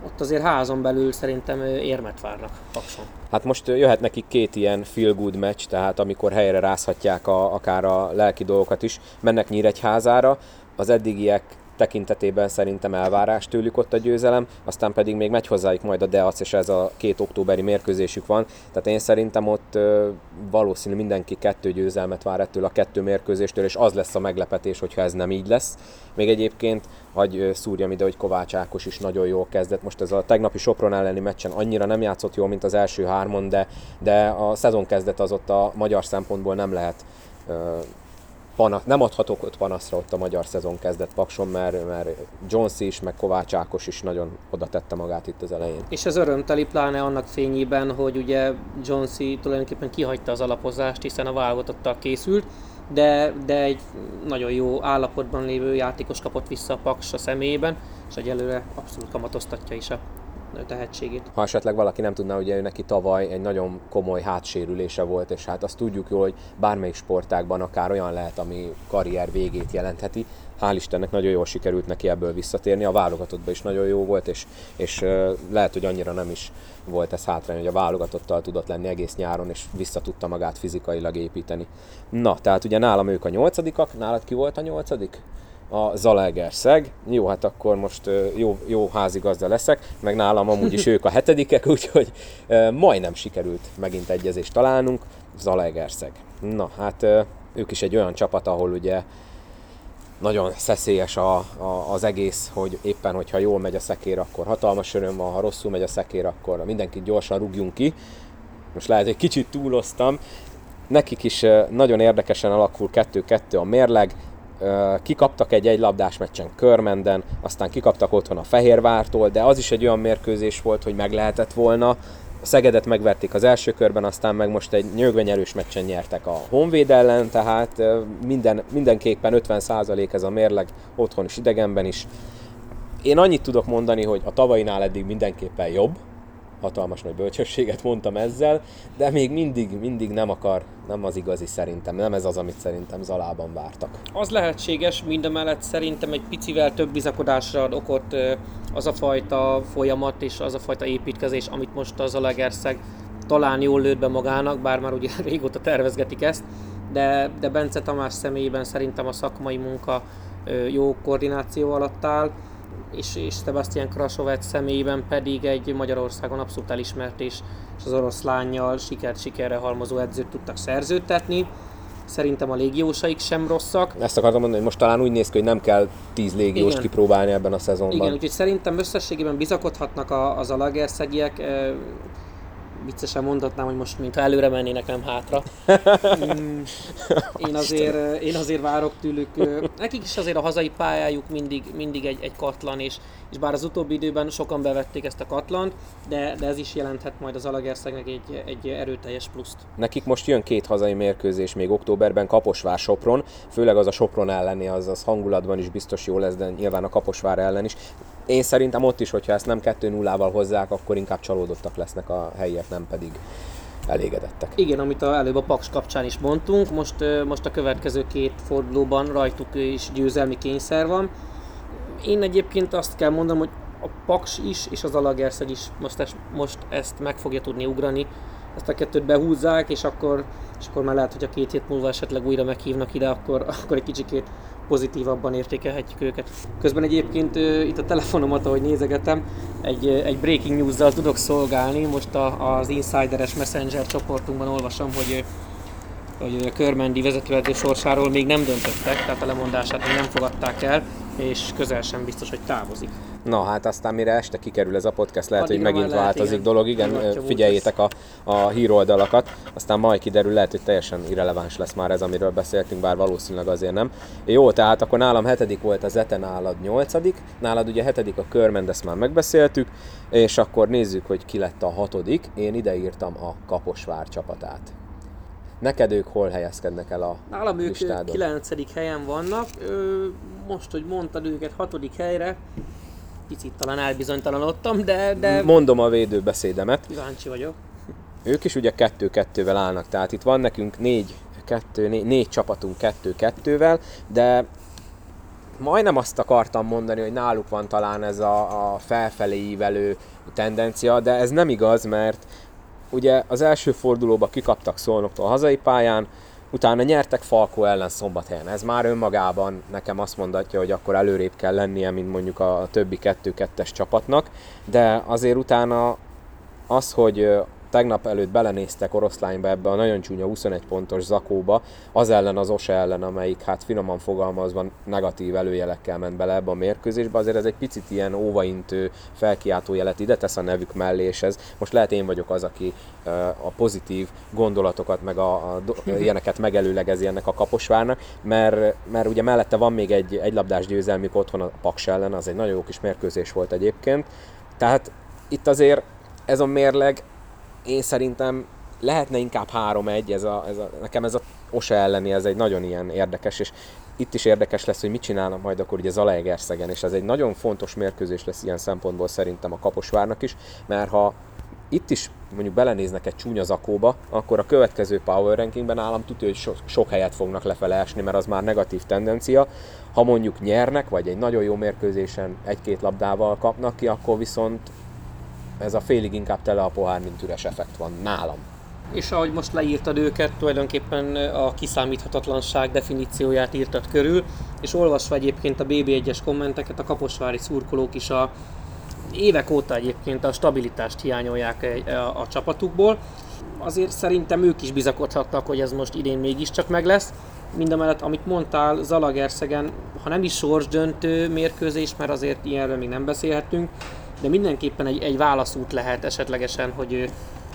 Ott azért házon belül szerintem érmet várnak Pakson. Hát most jöhet nekik két ilyen feel good meccs, tehát amikor helyre rázhatják a, akár a lelki dolgokat is, mennek Nyíregyházára, az eddigiek tekintetében szerintem elvárás tőlük ott a győzelem, aztán pedig még megy hozzájuk majd a Deac, és ez a két októberi mérkőzésük van. Tehát én szerintem ott valószínű mindenki kettő győzelmet vár ettől a kettő mérkőzéstől, és az lesz a meglepetés, hogyha ez nem így lesz. Még egyébként, hogy szúrjam ide, hogy Kovács Ákos is nagyon jól kezdett. Most ez a tegnapi Sopron elleni meccsen annyira nem játszott jól, mint az első hármon, de, de a szezon kezdet az ott a magyar szempontból nem lehet panasz, nem adhatok ott panaszra ott a magyar szezon kezdett Pakson, mert, mert Jones is, meg Kovács Ákos is nagyon oda tette magát itt az elején. És ez örömteli pláne annak fényében, hogy ugye Jonesy tulajdonképpen kihagyta az alapozást, hiszen a válogatottal készült, de, de egy nagyon jó állapotban lévő játékos kapott vissza a Paks a személyében, és egyelőre abszolút kamatoztatja is a tehetségét. Ha esetleg valaki nem tudná, ugye ő neki tavaly egy nagyon komoly hátsérülése volt, és hát azt tudjuk jól, hogy bármelyik sportágban akár olyan lehet, ami karrier végét jelentheti. Hál' Istennek nagyon jól sikerült neki ebből visszatérni, a válogatottban is nagyon jó volt, és, és lehet, hogy annyira nem is volt ez hátrány, hogy a válogatottal tudott lenni egész nyáron, és vissza tudta magát fizikailag építeni. Na, tehát ugye nálam ők a nyolcadikak, nálad ki volt a nyolcadik? A Zalaegerszeg. Jó, hát akkor most jó, jó házigazda leszek, meg nálam amúgy is ők a hetedikek, úgyhogy majdnem sikerült megint egyezést találnunk. Zalaegerszeg. Na, hát ők is egy olyan csapat, ahol ugye nagyon szeszélyes a, a, az egész, hogy éppen, hogyha jól megy a szekér, akkor hatalmas öröm van, ha rosszul megy a szekér, akkor mindenkit gyorsan rúgjunk ki. Most lehet, hogy kicsit túloztam. Nekik is nagyon érdekesen alakul 2-2 a mérleg, kikaptak egy egylabdás meccsen Körmenden, aztán kikaptak otthon a Fehérvártól, de az is egy olyan mérkőzés volt, hogy meg lehetett volna. A Szegedet megverték az első körben, aztán meg most egy nyögvenyerős meccsen nyertek a Honvéd ellen, tehát minden, mindenképpen 50% ez a mérleg, otthon is, idegenben is. Én annyit tudok mondani, hogy a tavainál eddig mindenképpen jobb, hatalmas nagy bölcsességet mondtam ezzel, de még mindig, mindig nem akar, nem az igazi szerintem, nem ez az, amit szerintem Zalában vártak. Az lehetséges, mindemellett szerintem egy picivel több bizakodásra ad okot az a fajta folyamat és az a fajta építkezés, amit most az Zalaegerszeg talán jól lőtt be magának, bár már ugye régóta tervezgetik ezt, de, de Bence Tamás személyében szerintem a szakmai munka jó koordináció alatt áll, és, és Sebastian Krasovec személyében pedig egy Magyarországon abszolút elismert és, és az oroszlányjal sikert sikerre halmozó edzőt tudtak szerződtetni. Szerintem a légiósaik sem rosszak. Ezt akartam mondani, hogy most talán úgy néz ki, hogy nem kell tíz légiós Igen. kipróbálni ebben a szezonban. Igen, úgyhogy szerintem összességében bizakodhatnak a, az alagerszegiek viccesen mondhatnám, hogy most mintha előre mennének, nem hátra. Mm, én azért, én azért várok tőlük. Nekik is azért a hazai pályájuk mindig, mindig egy, egy katlan, és, és bár az utóbbi időben sokan bevették ezt a katlant, de, de ez is jelenthet majd az Alagerszegnek egy, egy erőteljes pluszt. Nekik most jön két hazai mérkőzés még októberben Kaposvár Sopron, főleg az a Sopron elleni, az, az hangulatban is biztos jó lesz, de nyilván a Kaposvár ellen is. Én szerintem ott is, hogyha ezt nem 2-0-val hozzák, akkor inkább csalódottak lesznek a helyiek, nem pedig elégedettek. Igen, amit a, előbb a Paks kapcsán is mondtunk, most, most a következő két fordulóban rajtuk is győzelmi kényszer van. Én egyébként azt kell mondanom, hogy a Paks is és az Alagerszeg is most, ezt, most ezt meg fogja tudni ugrani, ezt a kettőt behúzzák, és akkor, és akkor már lehet, hogy a két hét múlva esetleg újra meghívnak ide, akkor, akkor egy kicsikét pozitívabban értékelhetjük őket. Közben egyébként itt a telefonomat, ahogy nézegetem, egy, egy breaking news-zal tudok szolgálni. Most a, az Insideres Messenger csoportunkban olvasom, hogy hogy a Körmendi vezetőedző sorsáról még nem döntöttek, tehát a lemondását még nem fogadták el, és közel sem biztos, hogy távozik. Na hát aztán mire este kikerül ez a podcast, lehet, Addig hogy megint lehet, változik igen. dolog, igen, figyeljétek a, a híroldalakat, aztán majd kiderül, lehet, hogy teljesen irreleváns lesz már ez, amiről beszéltünk, bár valószínűleg azért nem. Jó, tehát akkor nálam hetedik volt az Ete, nálad nyolcadik, nálad ugye hetedik a Körmend, ezt már megbeszéltük, és akkor nézzük, hogy ki lett a hatodik. Én ideírtam a Kaposvár csapatát. Neked ők hol helyezkednek el a Nálam ők listádon? 9. helyen vannak. Most, hogy mondtad őket 6. helyre, picit talán elbizonytalanodtam, de, de... Mondom a védőbeszédemet. Kíváncsi vagyok. Ők is ugye kettő-kettővel állnak, tehát itt van nekünk négy, kettő, négy, négy csapatunk kettő-kettővel, de majdnem azt akartam mondani, hogy náluk van talán ez a, a felfelé ívelő tendencia, de ez nem igaz, mert ugye az első fordulóba kikaptak Szolnoktól hazai pályán, utána nyertek Falkó ellen szombathelyen. Ez már önmagában nekem azt mondatja, hogy akkor előrébb kell lennie, mint mondjuk a többi kettő-kettes csapatnak, de azért utána az, hogy tegnap előtt belenéztek oroszlányba ebbe a nagyon csúnya 21 pontos zakóba, az ellen az OSE ellen, amelyik hát finoman fogalmazva negatív előjelekkel ment bele ebbe a mérkőzésbe, azért ez egy picit ilyen óvaintő felkiáltó jelet ide tesz a nevük mellé, és ez most lehet én vagyok az, aki a pozitív gondolatokat, meg a, a ilyeneket megelőlegezi ennek a Kaposvárnak, mert, mert ugye mellette van még egy, egy labdás győzelmük otthon a Paks ellen, az egy nagyon jó kis mérkőzés volt egyébként. Tehát itt azért ez a mérleg én szerintem lehetne inkább 3-1, ez a, ez a, nekem ez a Ose elleni, ez egy nagyon ilyen érdekes, és itt is érdekes lesz, hogy mit csinálnak majd akkor ugye Zalaegerszegen, és ez egy nagyon fontos mérkőzés lesz ilyen szempontból szerintem a Kaposvárnak is, mert ha itt is mondjuk belenéznek egy csúnya zakóba, akkor a következő power rankingben állam tudja, hogy so, sok helyet fognak lefele esni, mert az már negatív tendencia. Ha mondjuk nyernek, vagy egy nagyon jó mérkőzésen egy-két labdával kapnak ki, akkor viszont ez a félig inkább tele a pohár, mint üres effekt van nálam. És ahogy most leírtad őket, tulajdonképpen a kiszámíthatatlanság definícióját írtad körül, és olvasva egyébként a BB1-es kommenteket, a kaposvári szurkolók is a évek óta egyébként a stabilitást hiányolják a, a, csapatukból. Azért szerintem ők is bizakodhatnak, hogy ez most idén mégiscsak meg lesz. Mindemellett, amit mondtál, Zalagerszegen, ha nem is sorsdöntő mérkőzés, mert azért ilyenről még nem beszélhetünk, de mindenképpen egy, egy válaszút lehet esetlegesen, hogy,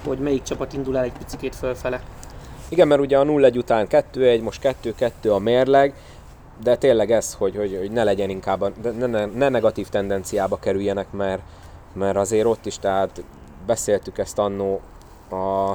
hogy melyik csapat indul el egy picit fölfele. Igen, mert ugye a 0-1 után 2-1, most 2-2 a mérleg, de tényleg ez, hogy, hogy, hogy ne legyen inkább, ne, ne, ne negatív tendenciába kerüljenek, mert, mert azért ott is, tehát beszéltük ezt annó a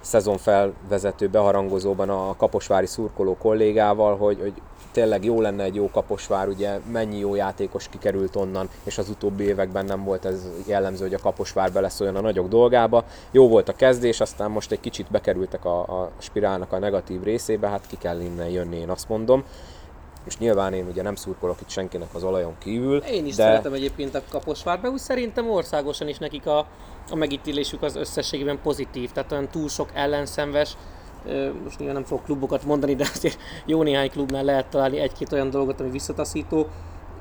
szezon felvezető beharangozóban a kaposvári szurkoló kollégával, hogy, hogy tényleg jó lenne egy jó Kaposvár, ugye mennyi jó játékos kikerült onnan, és az utóbbi években nem volt ez jellemző, hogy a Kaposvár beleszóljon a nagyok dolgába. Jó volt a kezdés, aztán most egy kicsit bekerültek a, a spirálnak a negatív részébe, hát ki kell innen jönni, én azt mondom és nyilván én ugye nem szurkolok itt senkinek az olajon kívül. Én is de... szeretem egyébként a Kaposvárba, úgy szerintem országosan is nekik a, a megítélésük az összességében pozitív, tehát olyan túl sok ellenszenves, most nyilván nem fogok klubokat mondani, de azért jó néhány klubnál lehet találni egy-két olyan dolgot, ami visszataszító.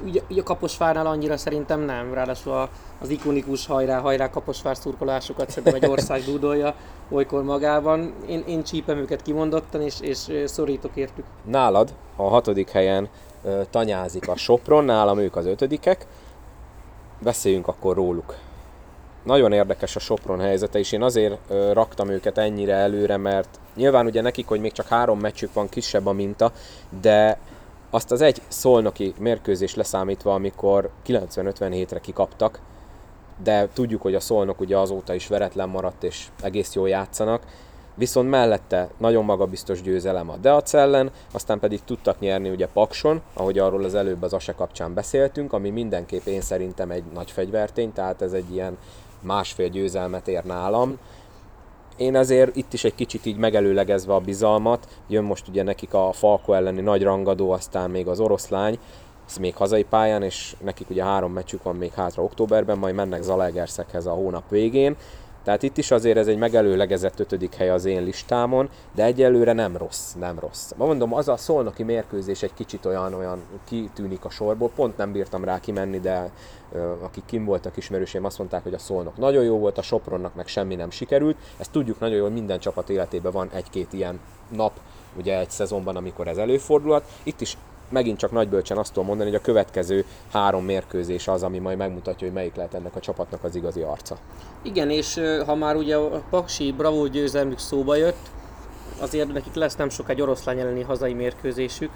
Ugye, ugye a Kaposvárnál annyira szerintem nem, ráadásul az ikonikus hajrá, hajrá Kaposvár szurkolásokat szerintem egy ország dúdolja olykor magában. Én, én csípem őket kimondottan, és, és szorítok értük. Nálad a hatodik helyen tanyázik a Sopron, nálam ők az ötödikek. Beszéljünk akkor róluk nagyon érdekes a Sopron helyzete, és én azért raktam őket ennyire előre, mert nyilván ugye nekik, hogy még csak három meccsük van, kisebb a minta, de azt az egy szolnoki mérkőzés leszámítva, amikor 90-57-re kikaptak, de tudjuk, hogy a szolnok ugye azóta is veretlen maradt, és egész jól játszanak, viszont mellette nagyon magabiztos győzelem a Deac ellen, aztán pedig tudtak nyerni ugye Pakson, ahogy arról az előbb az ASE kapcsán beszéltünk, ami mindenképp én szerintem egy nagy fegyvertény, tehát ez egy ilyen másfél győzelmet ér nálam. Én azért itt is egy kicsit így megelőlegezve a bizalmat, jön most ugye nekik a Falko elleni nagy rangadó, aztán még az oroszlány, ez még hazai pályán, és nekik ugye három meccsük van még hátra októberben, majd mennek Zalaegerszeghez a hónap végén. Tehát itt is azért ez egy megelőlegezett ötödik hely az én listámon, de egyelőre nem rossz, nem rossz. Ma mondom, az a szolnoki mérkőzés egy kicsit olyan, olyan kitűnik a sorból, pont nem bírtam rá kimenni, de akik kim voltak ismerőseim, azt mondták, hogy a szolnok nagyon jó volt, a Sopronnak meg semmi nem sikerült. Ezt tudjuk nagyon jól, hogy minden csapat életében van egy-két ilyen nap, ugye egy szezonban, amikor ez előfordulhat. Itt is megint csak nagybölcsen azt tudom mondani, hogy a következő három mérkőzés az, ami majd megmutatja, hogy melyik lehet ennek a csapatnak az igazi arca. Igen, és ha már ugye a Paksi Bravo győzelmük szóba jött, azért nekik lesz nem sok egy oroszlány elleni hazai mérkőzésük,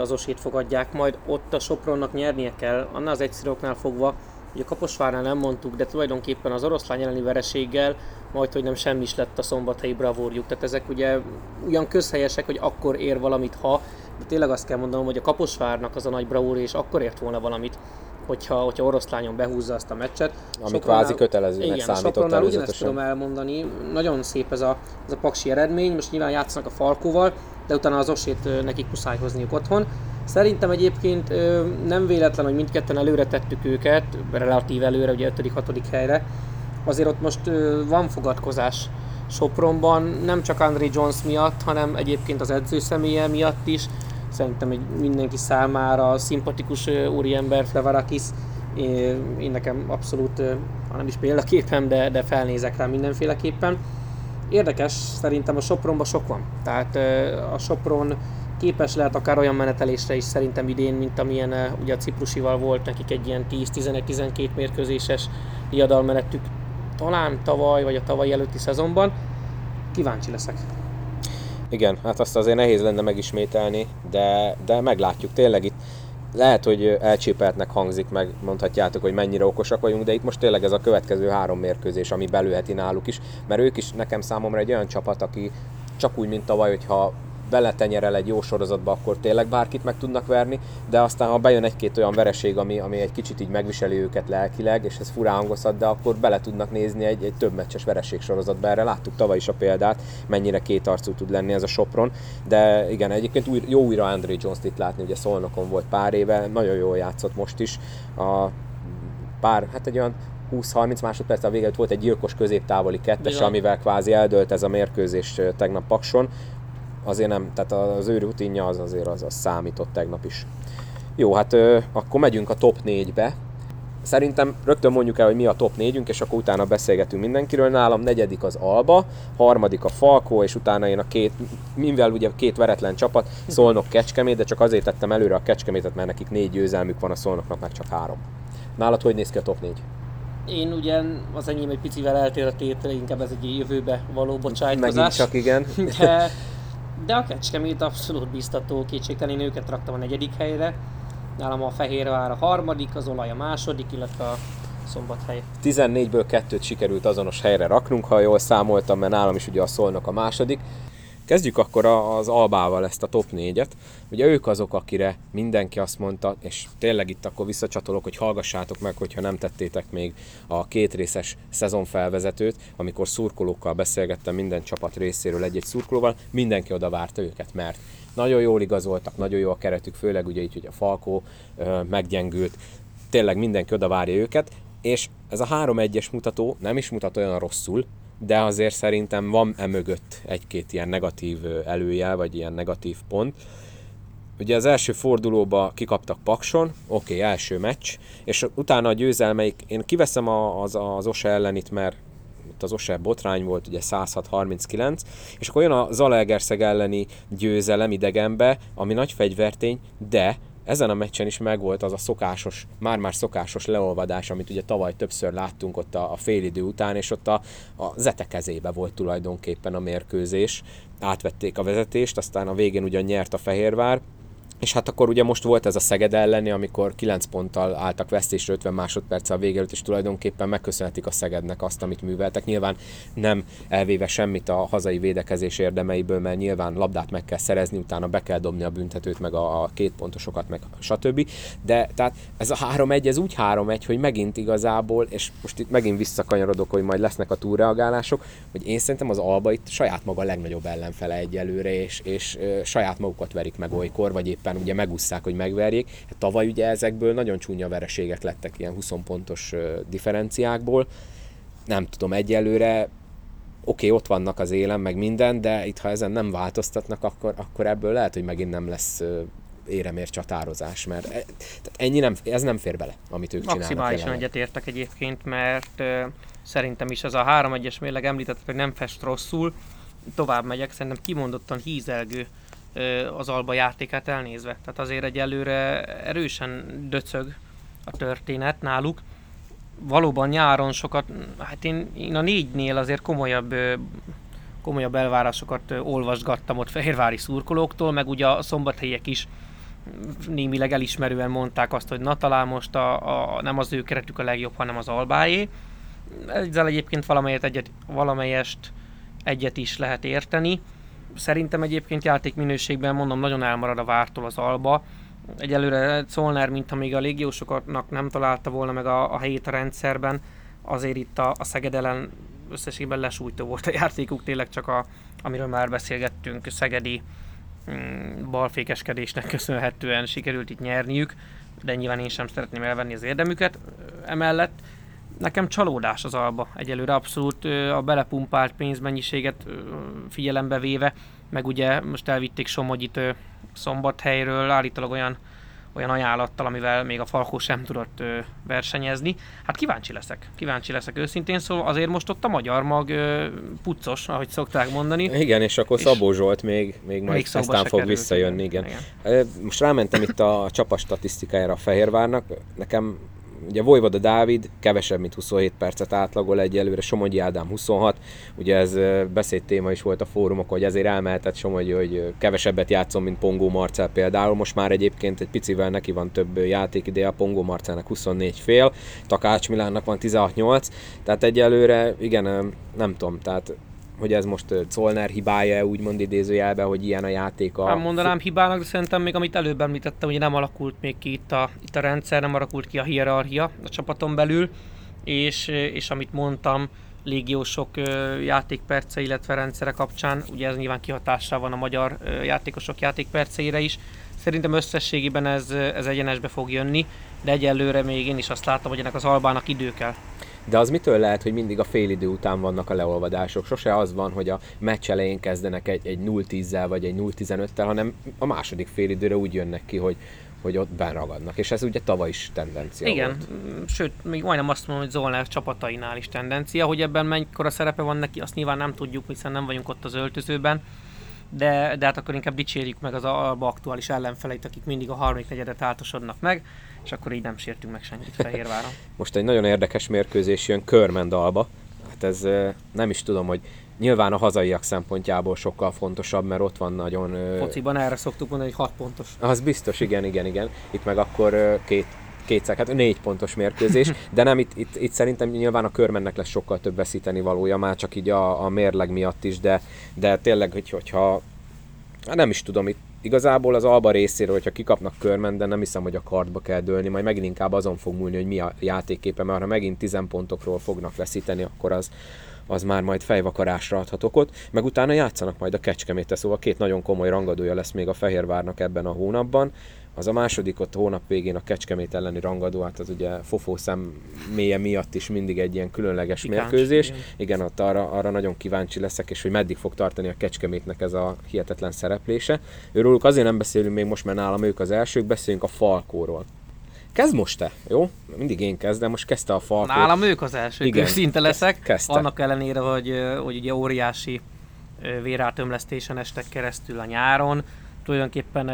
az osét fogadják, majd ott a Sopronnak nyernie kell, annál az egyszerűknál fogva, Ugye Kaposvárnál nem mondtuk, de tulajdonképpen az oroszlány elleni vereséggel majd, hogy nem semmi is lett a szombathelyi bravúrjuk. Tehát ezek ugye ugyan közhelyesek, hogy akkor ér valamit, ha, de tényleg azt kell mondanom, hogy a Kaposvárnak az a nagy bravúr, és akkor ért volna valamit, hogyha, hogyha oroszlányon behúzza azt a meccset. Ami kvázi kötelezőnek igen, számított ugyanezt tudom elmondani. Nagyon szép ez a, ez a paksi eredmény, most nyilván játszanak a Falkóval, de utána az osét nekik muszáj hozniuk otthon. Szerintem egyébként nem véletlen, hogy mindketten előre tettük őket, relatív előre, ugye 5.-6. helyre. Azért ott most van fogadkozás Sopronban, nem csak André Jones miatt, hanem egyébként az edző személye miatt is. Szerintem egy mindenki számára szimpatikus úriember Flevarakis Én, nekem abszolút, ha nem is példaképem, de, de felnézek rá mindenféleképpen. Érdekes, szerintem a Sopronban sok van. Tehát a Sopron képes lehet akár olyan menetelésre is szerintem idén, mint amilyen ugye a Ciprusival volt nekik egy ilyen 10-11-12 mérkőzéses diadalmenetük talán tavaly, vagy a tavaly előtti szezonban. Kíváncsi leszek. Igen, hát azt azért nehéz lenne megismételni, de, de meglátjuk. Tényleg itt lehet, hogy elcsépeltnek hangzik, meg mondhatjátok, hogy mennyire okosak vagyunk, de itt most tényleg ez a következő három mérkőzés, ami belőheti náluk is, mert ők is nekem számomra egy olyan csapat, aki csak úgy, mint tavaly, hogyha beletenyerel egy jó sorozatba, akkor tényleg bárkit meg tudnak verni, de aztán ha bejön egy-két olyan vereség, ami, ami egy kicsit így megviseli őket lelkileg, és ez furán hangozhat, de akkor bele tudnak nézni egy, egy több meccses vereség sorozatba. Erre láttuk tavaly is a példát, mennyire kétarcú tud lenni ez a Sopron, de igen, egyébként új, jó újra André jones itt látni, ugye Szolnokon volt pár éve, nagyon jól játszott most is. A pár, hát egy olyan 20-30 másodperc a vége volt egy gyilkos középtávoli kettes, Bizony. amivel kvázi eldölt ez a mérkőzés tegnap Pakson azért nem, tehát az ő rutinja az azért az, az számított tegnap is. Jó, hát ö, akkor megyünk a top 4-be. Szerintem rögtön mondjuk el, hogy mi a top 4 és akkor utána beszélgetünk mindenkiről. Nálam negyedik az Alba, harmadik a Falkó, és utána én a két, mivel ugye két veretlen csapat, Szolnok Kecskemét, de csak azért tettem előre a Kecskemétet, mert nekik négy győzelmük van, a Szolnoknak meg csak három. Nálad hogy néz ki a top 4? Én ugyan az enyém egy picivel eltér a tétre, inkább ez egy jövőbe való bocsájtkozás. Megint csak igen. De de a Kecskemét abszolút biztató, kétségtelen én őket raktam a negyedik helyre. Nálam a Fehérvár a harmadik, az Olaj a második, illetve a Szombathely. 14-ből kettőt sikerült azonos helyre raknunk, ha jól számoltam, mert nálam is ugye a Szolnok a második. Kezdjük akkor az Albával ezt a top 4-et. Ugye ők azok, akire mindenki azt mondta, és tényleg itt akkor visszacsatolok, hogy hallgassátok meg, hogyha nem tettétek még a két részes szezonfelvezetőt, amikor szurkolókkal beszélgettem minden csapat részéről egy-egy szurkolóval, mindenki oda várta őket, mert nagyon jól igazoltak, nagyon jó a keretük, főleg ugye így, hogy a Falkó meggyengült, tényleg mindenki oda várja őket, és ez a 3-1-es mutató nem is mutat olyan rosszul, de azért szerintem van e mögött egy-két ilyen negatív előjel, vagy ilyen negatív pont. Ugye az első fordulóba kikaptak Pakson, oké, okay, első meccs, és utána a győzelmeik, én kiveszem az, az Ose ellenit, mert ott az Ose botrány volt, ugye 106-39, és akkor jön a Zalaegerszeg elleni győzelem idegenbe, ami nagy fegyvertény, de ezen a meccsen is megvolt az a szokásos, már-már szokásos leolvadás, amit ugye tavaly többször láttunk ott a, a félidő után, és ott a, a Zete kezébe volt tulajdonképpen a mérkőzés. Átvették a vezetést, aztán a végén ugyan nyert a Fehérvár, és hát akkor ugye most volt ez a Szeged elleni, amikor 9 ponttal álltak vesztésre 50 másodperccel vége előtt, és tulajdonképpen megköszönhetik a Szegednek azt, amit műveltek. Nyilván nem elvéve semmit a hazai védekezés érdemeiből, mert nyilván labdát meg kell szerezni, utána be kell dobni a büntetőt, meg a, a két pontosokat, meg stb. De tehát ez a 3-1, ez úgy 3-1, hogy megint igazából, és most itt megint visszakanyarodok, hogy majd lesznek a túlreagálások, hogy én szerintem az Alba itt saját maga a legnagyobb ellenfele egyelőre, és, és saját magukat verik meg olykor, vagy éppen aztán ugye megúszszák, hogy megverjék. Hát tavaly ugye ezekből nagyon csúnya vereségek lettek ilyen 20 pontos differenciákból. Nem tudom, egyelőre oké, okay, ott vannak az élen, meg minden, de itt ha ezen nem változtatnak, akkor, akkor ebből lehet, hogy megint nem lesz éremér csatározás, mert e, tehát ennyi nem, ez nem fér bele, amit ők csinálnak. Maximálisan egyetértek egyébként, mert ö, szerintem is az a 3-1-es mérleg említett, hogy nem fest rosszul, tovább megyek, szerintem kimondottan hízelgő az Alba játékát elnézve. Tehát azért egy előre erősen döcög a történet náluk. Valóban nyáron sokat, hát én, én a négynél azért komolyabb komolyabb elvárásokat olvasgattam ott fehérvári szurkolóktól, meg ugye a szombathelyek is némileg elismerően mondták azt, hogy na talán most a, a, nem az ő keretük a legjobb, hanem az albáé. Ezzel egyébként valamelyet egyet, valamelyest egyet is lehet érteni szerintem egyébként játék minőségben mondom nagyon elmarad a vártól az Alba. Egyelőre Szolnár, mint még a légiósoknak nem találta volna meg a, a helyét a rendszerben, azért itt a, a Szeged ellen összességben lesújtó volt a játékuk, tényleg csak a, amiről már beszélgettünk, szegedi mm, balfékeskedésnek köszönhetően sikerült itt nyerniük, de nyilván én sem szeretném elvenni az érdemüket emellett. Nekem csalódás az alba egyelőre abszolút a belepumpált pénzmennyiséget figyelembe véve, meg ugye most elvitték Somogyit szombathelyről, állítólag olyan olyan ajánlattal, amivel még a Falkó sem tudott ö, versenyezni. Hát kíváncsi leszek, kíváncsi leszek őszintén, szóval azért most ott a magyar mag ö, puccos, ahogy szokták mondani. Igen, és akkor és Szabó Zsolt még, még majd még aztán fog visszajönni, igen. igen. Most rámentem itt a csapat statisztikájára a Fehérvárnak, nekem Ugye Vojvoda Dávid kevesebb, mint 27 percet átlagol egyelőre, Somogyi Ádám 26. Ugye ez beszéd téma is volt a fórumok, hogy ezért elmehetett Somogyi, hogy kevesebbet játszom, mint Pongó Marcel például. Most már egyébként egy picivel neki van több játékideje, a Pongó Marcelnek 24 fél, Takács Milánnak van 16-8, tehát egyelőre igen, nem tudom, tehát hogy ez most Zollner hibája, úgymond idézőjelben, hogy ilyen a játék a... Nem mondanám hibának, de szerintem még amit előbb említettem, hogy nem alakult még ki itt a, itt a rendszer, nem alakult ki a hierarchia a csapaton belül, és, és amit mondtam, légiósok játékperce, illetve rendszere kapcsán, ugye ez nyilván kihatással van a magyar játékosok játékperceire is. Szerintem összességében ez, ez egyenesbe fog jönni, de egyelőre még én is azt látom, hogy ennek az albának idő kell. De az mitől lehet, hogy mindig a félidő után vannak a leolvadások? Sose az van, hogy a meccs elején kezdenek egy, egy 0-10-zel vagy egy 0-15-tel, hanem a második félidőre úgy jönnek ki, hogy, hogy ott benragadnak. És ez ugye tavaly is tendencia Igen, volt. sőt, még majdnem azt mondom, hogy Zolnár csapatainál is tendencia, hogy ebben mennyikora szerepe van neki, azt nyilván nem tudjuk, hiszen nem vagyunk ott az öltözőben, de, de hát akkor inkább dicsérjük meg az Alba aktuális ellenfeleit, akik mindig a harmadik negyedet átosodnak meg és akkor így nem sértünk meg senkit Fehérváron. Most egy nagyon érdekes mérkőzés jön Körmendalba. Hát ez nem is tudom, hogy nyilván a hazaiak szempontjából sokkal fontosabb, mert ott van nagyon... Fociban erre szoktuk mondani, hogy 6 pontos. Az biztos, igen, igen, igen. Itt meg akkor két kétszer, hát négy pontos mérkőzés, de nem, itt, itt, itt szerintem nyilván a körmennek lesz sokkal több veszíteni valója, már csak így a, a mérleg miatt is, de, de tényleg, hogy, hogyha hát nem is tudom, itt igazából az Alba részéről, hogyha kikapnak körmen, de nem hiszem, hogy a kartba kell dőlni, majd megint inkább azon fog múlni, hogy mi a játékképe, mert ha megint 10 pontokról fognak veszíteni, akkor az, az már majd fejvakarásra adhat okot, meg utána játszanak majd a Kecskeméte, szóval két nagyon komoly rangadója lesz még a Fehérvárnak ebben a hónapban. Az a második ott hónap végén a Kecskemét elleni rangadó, hát az ugye Fofó mélye miatt is mindig egy ilyen különleges Pikáns, mérkőzés. Igen. igen, ott arra, arra nagyon kíváncsi leszek, és hogy meddig fog tartani a Kecskemétnek ez a hihetetlen szereplése. Őróluk azért nem beszélünk még most, mert nálam ők az elsők, beszélünk a Falkóról. Kezd most te, jó? Mindig én kezdem, most kezdte a Falkó. Nálam ők az elsők, Igen. őszinte leszek. Kezdte. Annak ellenére, hogy, hogy ugye óriási vérátömlesztésen estek keresztül a nyáron, tulajdonképpen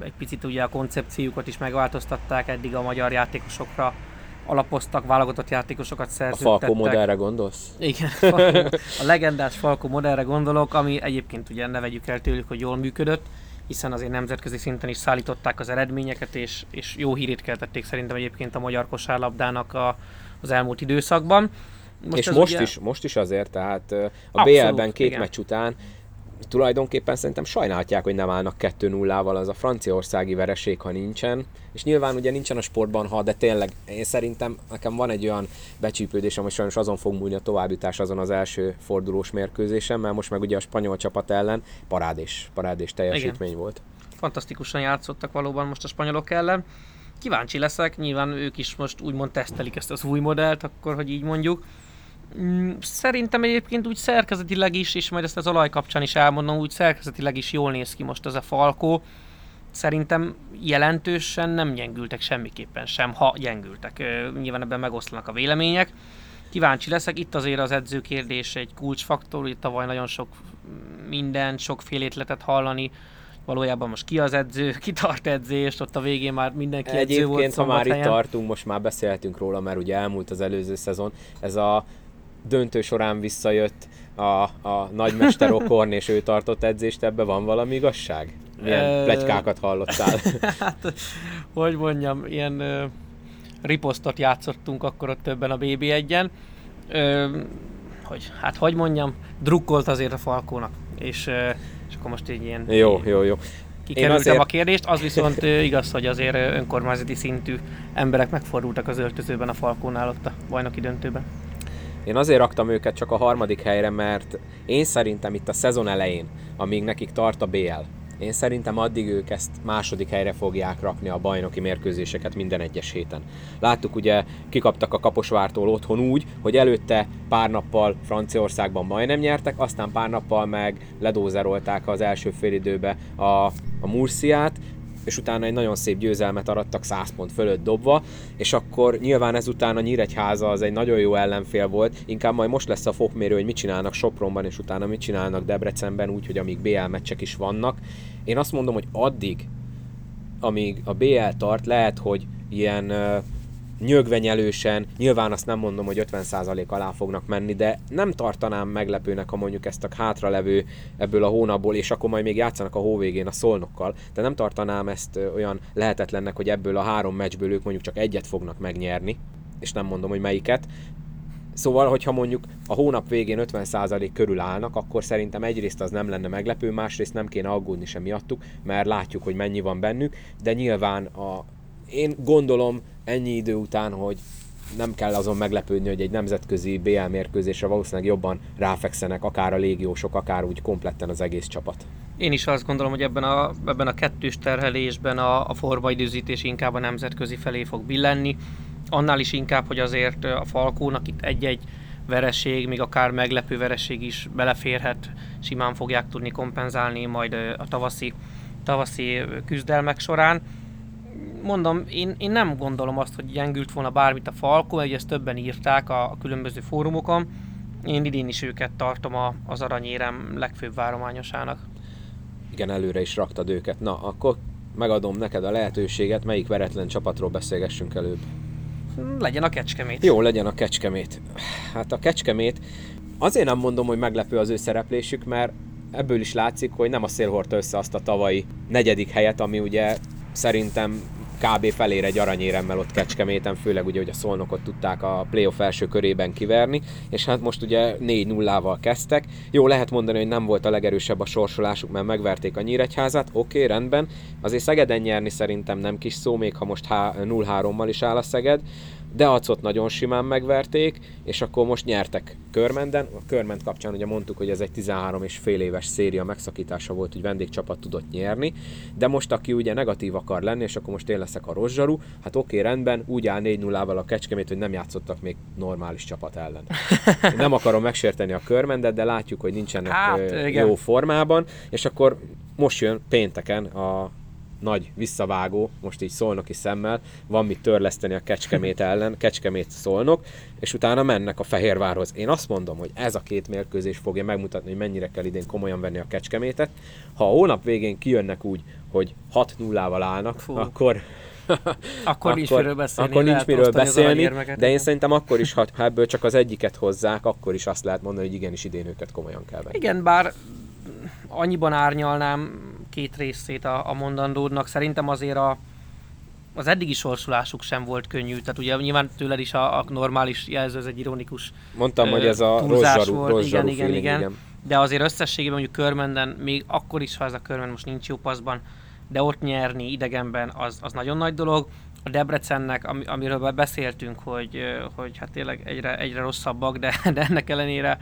egy picit ugye a koncepciókat is megváltoztatták, eddig a magyar játékosokra alapoztak, válogatott játékosokat szerződtettek. A Falco modellre gondolsz? Igen, a legendás Falco modellre gondolok, ami egyébként ugye ne vegyük el tőlük, hogy jól működött, hiszen azért nemzetközi szinten is szállították az eredményeket, és, és jó hírét keltették szerintem egyébként a magyar kosárlabdának a, az elmúlt időszakban. Most és most, ugye... is, most is azért, tehát a BL-ben két igen. meccs után tulajdonképpen szerintem sajnálhatják, hogy nem állnak 2-0-val az a franciaországi vereség, ha nincsen. És nyilván ugye nincsen a sportban, ha, de tényleg én szerintem nekem van egy olyan becsípődésem, hogy sajnos azon fog múlni a továbbjutás azon az első fordulós mérkőzésen, mert most meg ugye a spanyol csapat ellen parádés, parádés teljesítmény Igen. volt. Fantasztikusan játszottak valóban most a spanyolok ellen. Kíváncsi leszek, nyilván ők is most úgymond tesztelik ezt az új modellt, akkor, hogy így mondjuk szerintem egyébként úgy szerkezetileg is, és majd ezt az olaj kapcsán is elmondom, úgy szerkezetileg is jól néz ki most ez a Falkó. Szerintem jelentősen nem gyengültek semmiképpen sem, ha gyengültek. Nyilván ebben megoszlanak a vélemények. Kíváncsi leszek, itt azért az edző kérdés egy kulcsfaktor, hogy tavaly nagyon sok minden, sokfélét lehetett hallani, valójában most ki az edző, ki tart edzést, ott a végén már mindenki Egyébként, edző volt Egyébként, ha már itt tartunk, most már beszélhetünk róla, mert ugye elmúlt az előző szezon, ez a döntő során visszajött a, a nagymester Okorn, és ő tartott edzést, ebbe van valami igazság? Milyen plegykákat hallottál? hát, hogy mondjam, ilyen ö, riposztot játszottunk akkor ott többen a BB1-en. Ö, hogy, hát hogy mondjam, drukkolt azért a Falkónak, és, ö, és akkor most így ilyen... Jó, jó, jó. Kikerültem azért... a kérdést, az viszont igaz, hogy azért önkormányzati szintű emberek megfordultak az öltözőben a Falkónál ott a bajnoki döntőben. Én azért raktam őket csak a harmadik helyre, mert én szerintem itt a szezon elején, amíg nekik tart a BL, én szerintem addig ők ezt második helyre fogják rakni a bajnoki mérkőzéseket minden egyes héten. Láttuk ugye, kikaptak a Kaposvártól otthon úgy, hogy előtte pár nappal Franciaországban majdnem nyertek, aztán pár nappal meg ledózerolták az első félidőbe a, a Murciát, és utána egy nagyon szép győzelmet arattak 100 pont fölött dobva, és akkor nyilván ezután a Nyíregyháza az egy nagyon jó ellenfél volt, inkább majd most lesz a fokmérő, hogy mit csinálnak Sopronban, és utána mit csinálnak Debrecenben, úgyhogy amíg BL meccsek is vannak. Én azt mondom, hogy addig, amíg a BL tart, lehet, hogy ilyen nyögvenyelősen, nyilván azt nem mondom, hogy 50% alá fognak menni, de nem tartanám meglepőnek, ha mondjuk ezt a hátralevő ebből a hónapból, és akkor majd még játszanak a hóvégén a szolnokkal, de nem tartanám ezt olyan lehetetlennek, hogy ebből a három meccsből ők mondjuk csak egyet fognak megnyerni, és nem mondom, hogy melyiket, Szóval, hogyha mondjuk a hónap végén 50% körül állnak, akkor szerintem egyrészt az nem lenne meglepő, másrészt nem kéne aggódni sem miattuk, mert látjuk, hogy mennyi van bennük, de nyilván a, én gondolom ennyi idő után, hogy nem kell azon meglepődni, hogy egy nemzetközi BL mérkőzésre valószínűleg jobban ráfekszenek, akár a légiósok, akár úgy kompletten az egész csapat. Én is azt gondolom, hogy ebben a, ebben a kettős terhelésben a, a formaidőzítés inkább a nemzetközi felé fog billenni. Annál is inkább, hogy azért a Falkónak itt egy-egy vereség, még akár meglepő vereség is beleférhet, simán fogják tudni kompenzálni majd a tavaszi, tavaszi küzdelmek során mondom, én, én nem gondolom azt, hogy gyengült volna bármit a Falko, mert ezt többen írták a, a különböző fórumokon. Én idén is őket tartom a, az aranyérem legfőbb várományosának. Igen, előre is raktad őket. Na, akkor megadom neked a lehetőséget, melyik veretlen csapatról beszélgessünk előbb. Legyen a Kecskemét. Jó, legyen a Kecskemét. Hát a Kecskemét, azért nem mondom, hogy meglepő az ő szereplésük, mert ebből is látszik, hogy nem a szél hordta össze azt a tavalyi negyedik helyet, ami ugye szerintem kb. felér egy aranyéremmel ott Kecskeméten, főleg ugye, hogy a szolnokot tudták a playoff első körében kiverni, és hát most ugye 4-0-val kezdtek. Jó, lehet mondani, hogy nem volt a legerősebb a sorsolásuk, mert megverték a Nyíregyházat, oké, okay, rendben. Azért Szegeden nyerni szerintem nem kis szó, még ha most 0-3-mal is áll a Szeged, de Acot nagyon simán megverték, és akkor most nyertek Körmenden. A Körment kapcsán ugye mondtuk, hogy ez egy 13 és fél éves széria megszakítása volt, hogy vendégcsapat tudott nyerni, de most aki ugye negatív akar lenni, és akkor most én leszek a rozsarú, hát oké, rendben, úgy áll 4-0-val a Kecskemét, hogy nem játszottak még normális csapat ellen. Én nem akarom megsérteni a Körmendet, de látjuk, hogy nincsenek hát, jó formában, és akkor most jön pénteken a nagy visszavágó, most így szolnoki szemmel, van mit törleszteni a Kecskemét ellen, Kecskemét szolnok, és utána mennek a Fehérvárhoz. Én azt mondom, hogy ez a két mérkőzés fogja megmutatni, hogy mennyire kell idén komolyan venni a Kecskemétet. Ha a hónap végén kijönnek úgy, hogy 6-0-val állnak, Fú. akkor akkor nincs miről beszélni. Akkor nincs miről beszélni, de én szerintem akkor is, ha ebből csak az egyiket hozzák, akkor is azt lehet mondani, hogy igenis idén őket komolyan kell venni. Igen, bár annyiban árnyalnám két részét a, a mondandódnak. Szerintem azért a, az eddigi sorsolásuk sem volt könnyű. Tehát ugye nyilván tőled is a, a normális jelző, ez egy ironikus Mondtam, ö, hogy ez a rozzsarú, volt. igen, igen, igen, igen. De azért összességében mondjuk Körmenden, még akkor is, ha ez a Körmend most nincs jó paszban, de ott nyerni idegenben az, az nagyon nagy dolog. A Debrecennek, am, amiről beszéltünk, hogy, hogy hát tényleg egyre, egyre rosszabbak, de, de ennek ellenére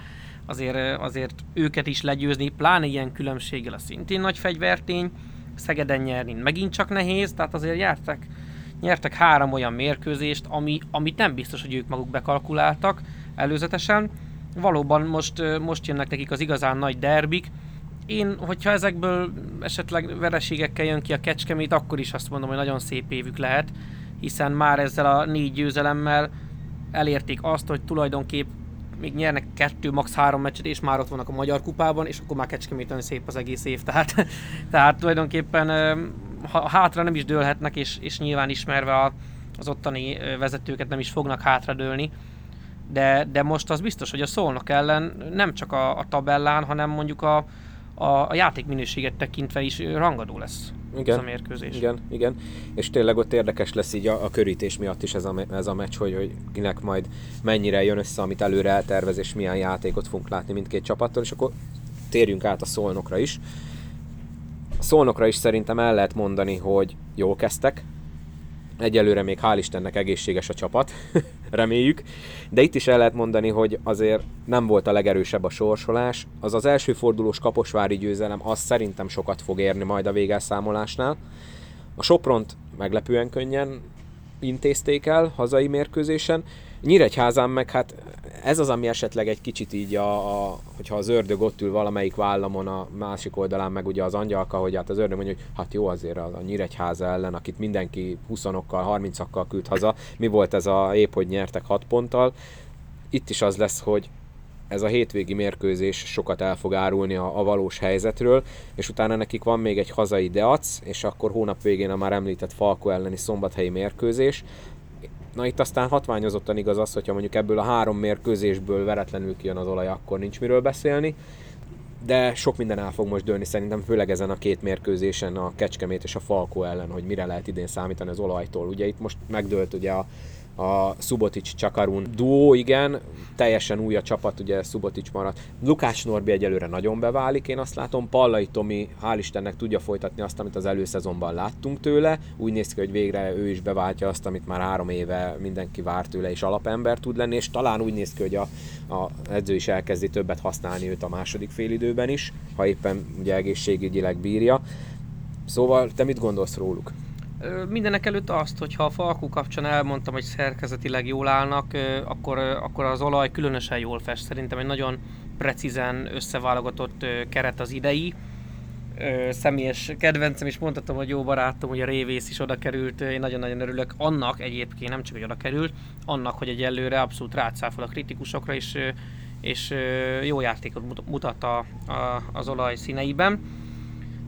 azért, azért őket is legyőzni, pláne ilyen különbséggel a szintén nagy fegyvertény, Szegeden nyerni megint csak nehéz, tehát azért nyertek, nyertek három olyan mérkőzést, ami, amit nem biztos, hogy ők maguk bekalkuláltak előzetesen. Valóban most, most jönnek nekik az igazán nagy derbik, én, hogyha ezekből esetleg vereségekkel jön ki a kecskemét, akkor is azt mondom, hogy nagyon szép évük lehet, hiszen már ezzel a négy győzelemmel elérték azt, hogy tulajdonképp még nyernek kettő, max. három meccset, és már ott vannak a Magyar Kupában, és akkor már Kecskeméten szép az egész év. Tehát, tehát tulajdonképpen ha hátra nem is dőlhetnek, és, és nyilván ismerve a, az ottani vezetőket nem is fognak hátradőlni. De, de most az biztos, hogy a szolnok ellen nem csak a, a tabellán, hanem mondjuk a, a, a játékminőséget tekintve is rangadó lesz igen, ez a mérkőzés. Igen, igen. És tényleg ott érdekes lesz így a, a körítés miatt is ez a, ez a meccs, hogy, hogy kinek majd mennyire jön össze, amit előre eltervez, és milyen játékot fogunk látni mindkét csapattól, és akkor térjünk át a szolnokra is. A szolnokra is szerintem el lehet mondani, hogy jól kezdtek, Egyelőre még hál' Istennek egészséges a csapat, reméljük. De itt is el lehet mondani, hogy azért nem volt a legerősebb a sorsolás. Az az első fordulós kaposvári győzelem, az szerintem sokat fog érni majd a végelszámolásnál. A Sopront meglepően könnyen intézték el hazai mérkőzésen. Nyíregyházán meg hát ez az, ami esetleg egy kicsit így, a, a, hogyha az ördög ott ül valamelyik vállamon, a másik oldalán meg ugye az angyalka, hogy hát az ördög mondja, hogy hát jó azért a, a Nyíregyháza ellen, akit mindenki 20-okkal, 30-akkal küld haza, mi volt ez a épp, hogy nyertek 6 ponttal. Itt is az lesz, hogy ez a hétvégi mérkőzés sokat el fog árulni a, a valós helyzetről, és utána nekik van még egy hazai Deac, és akkor hónap végén a már említett Falko elleni szombathelyi mérkőzés. Na itt aztán hatványozottan igaz az, hogyha mondjuk ebből a három mérkőzésből veretlenül kijön az olaj, akkor nincs miről beszélni. De sok minden el fog most dőlni szerintem, főleg ezen a két mérkőzésen, a Kecskemét és a Falko ellen, hogy mire lehet idén számítani az olajtól. Ugye itt most megdőlt ugye a a Subotic Csakarun duó, igen, teljesen új a csapat, ugye Subotic maradt. Lukács Norbi egyelőre nagyon beválik, én azt látom, Pallai Tomi, hál' Istennek tudja folytatni azt, amit az előszezonban láttunk tőle, úgy néz ki, hogy végre ő is beváltja azt, amit már három éve mindenki várt tőle, és alapember tud lenni, és talán úgy néz ki, hogy a, a edző is elkezdi többet használni őt a második félidőben is, ha éppen ugye egészségügyileg bírja. Szóval te mit gondolsz róluk? Mindenek előtt azt, hogy ha a Falkó kapcsán elmondtam, hogy szerkezetileg jól állnak, akkor, akkor az olaj különösen jól fest. Szerintem egy nagyon precízen összeválogatott keret az idei. Személyes kedvencem, és mondhatom, hogy jó barátom, hogy a Révész is oda került. Én nagyon-nagyon örülök annak egyébként, nem csak, hogy oda került, annak, hogy egy előre abszolút rátszáfol a kritikusokra, és, és jó játékot mutat a, a, az olaj színeiben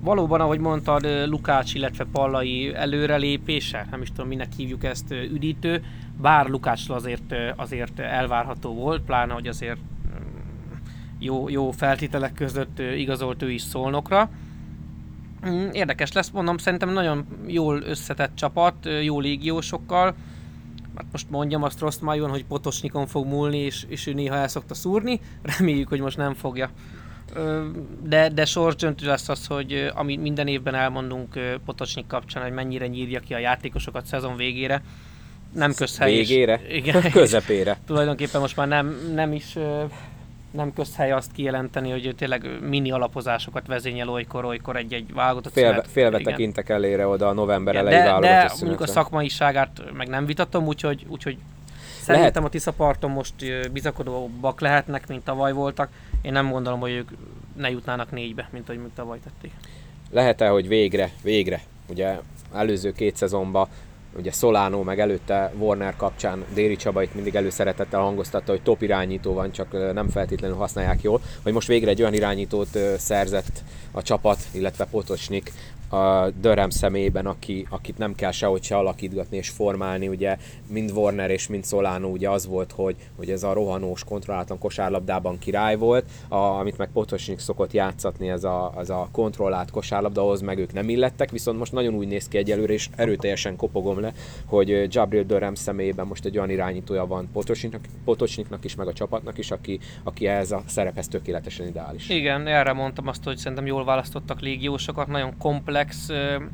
valóban, ahogy mondtad, Lukács, illetve Pallai előrelépése, nem is tudom, minek hívjuk ezt, üdítő, bár Lukácsra azért, azért elvárható volt, pláne, hogy azért jó, jó feltételek között igazolt ő is szolnokra. Mm, érdekes lesz, mondom, szerintem nagyon jól összetett csapat, jó légiósokkal. Hát most mondjam azt rossz májon, hogy Potosnikon fog múlni, és, és ő néha el szokta szúrni. Reméljük, hogy most nem fogja de, de sorsdöntő lesz az, hogy amit minden évben elmondunk Potocsnyik kapcsán, hogy mennyire nyírja ki a játékosokat szezon végére, nem közhely. Végére? És, igen, Közepére. tulajdonképpen most már nem, nem is nem közhely azt kijelenteni, hogy tényleg mini alapozásokat vezényel olykor, olykor egy-egy válogatott Félve, szünet. Igen. tekintek elére oda a november elejé de, De mondjuk a szakmaiságát meg nem vitatom, úgyhogy, úgyhogy Szerintem Lehet. a Tiszaparton most bizakodóbbak lehetnek, mint tavaly voltak. Én nem gondolom, hogy ők ne jutnának négybe, mint ahogy tavaly tették. Lehet-e, hogy végre, végre, ugye előző két szezonban ugye Solano, meg előtte Warner kapcsán Déri Csaba itt mindig előszeretettel hangoztatta, hogy top irányító van, csak nem feltétlenül használják jól, hogy most végre egy olyan irányítót szerzett a csapat, illetve Potosnik, a Dörrem személyében, aki, akit nem kell sehogy se alakítgatni és formálni, ugye mind Warner és mind Solano ugye az volt, hogy, hogy ez a rohanós, kontrollálatlan kosárlabdában király volt, a, amit meg Potosnik szokott játszatni, ez a, az a kontrollált kosárlabda, ahhoz meg ők nem illettek, viszont most nagyon úgy néz ki egyelőre, és erőteljesen kopogom le, hogy Gabriel Dörrem személyében most egy olyan irányítója van Potosniknak, Potosniknak is, meg a csapatnak is, aki, aki ehhez a szerephez tökéletesen ideális. Igen, erre mondtam azt, hogy szerintem jól választottak légiósokat, nagyon komplex komplex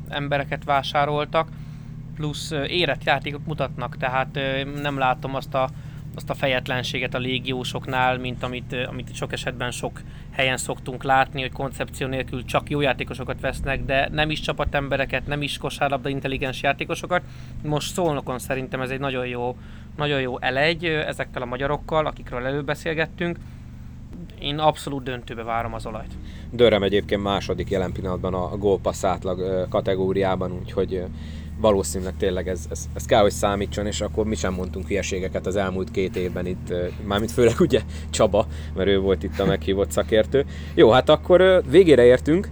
embereket vásároltak, plusz érett játékot mutatnak, tehát nem látom azt a, azt a fejetlenséget a légiósoknál, mint amit, amit sok esetben sok helyen szoktunk látni, hogy koncepció nélkül csak jó játékosokat vesznek, de nem is csapatembereket, nem is kosárlabda intelligens játékosokat. Most szólnokon szerintem ez egy nagyon jó, nagyon jó elegy ezekkel a magyarokkal, akikről előbeszélgettünk. Én abszolút döntőbe várom az olajt. Dörrem egyébként második jelen pillanatban a gólpassz átlag kategóriában, úgyhogy valószínűleg tényleg ez, ez, ez kell, hogy számítson, és akkor mi sem mondtunk hülyeségeket az elmúlt két évben itt, mármint főleg ugye Csaba, mert ő volt itt a meghívott szakértő. Jó, hát akkor végére értünk,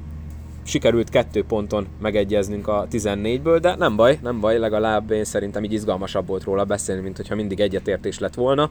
sikerült kettő ponton megegyeznünk a 14-ből, de nem baj, nem baj, legalább én szerintem így izgalmasabb volt róla beszélni, mint hogyha mindig egyetértés lett volna.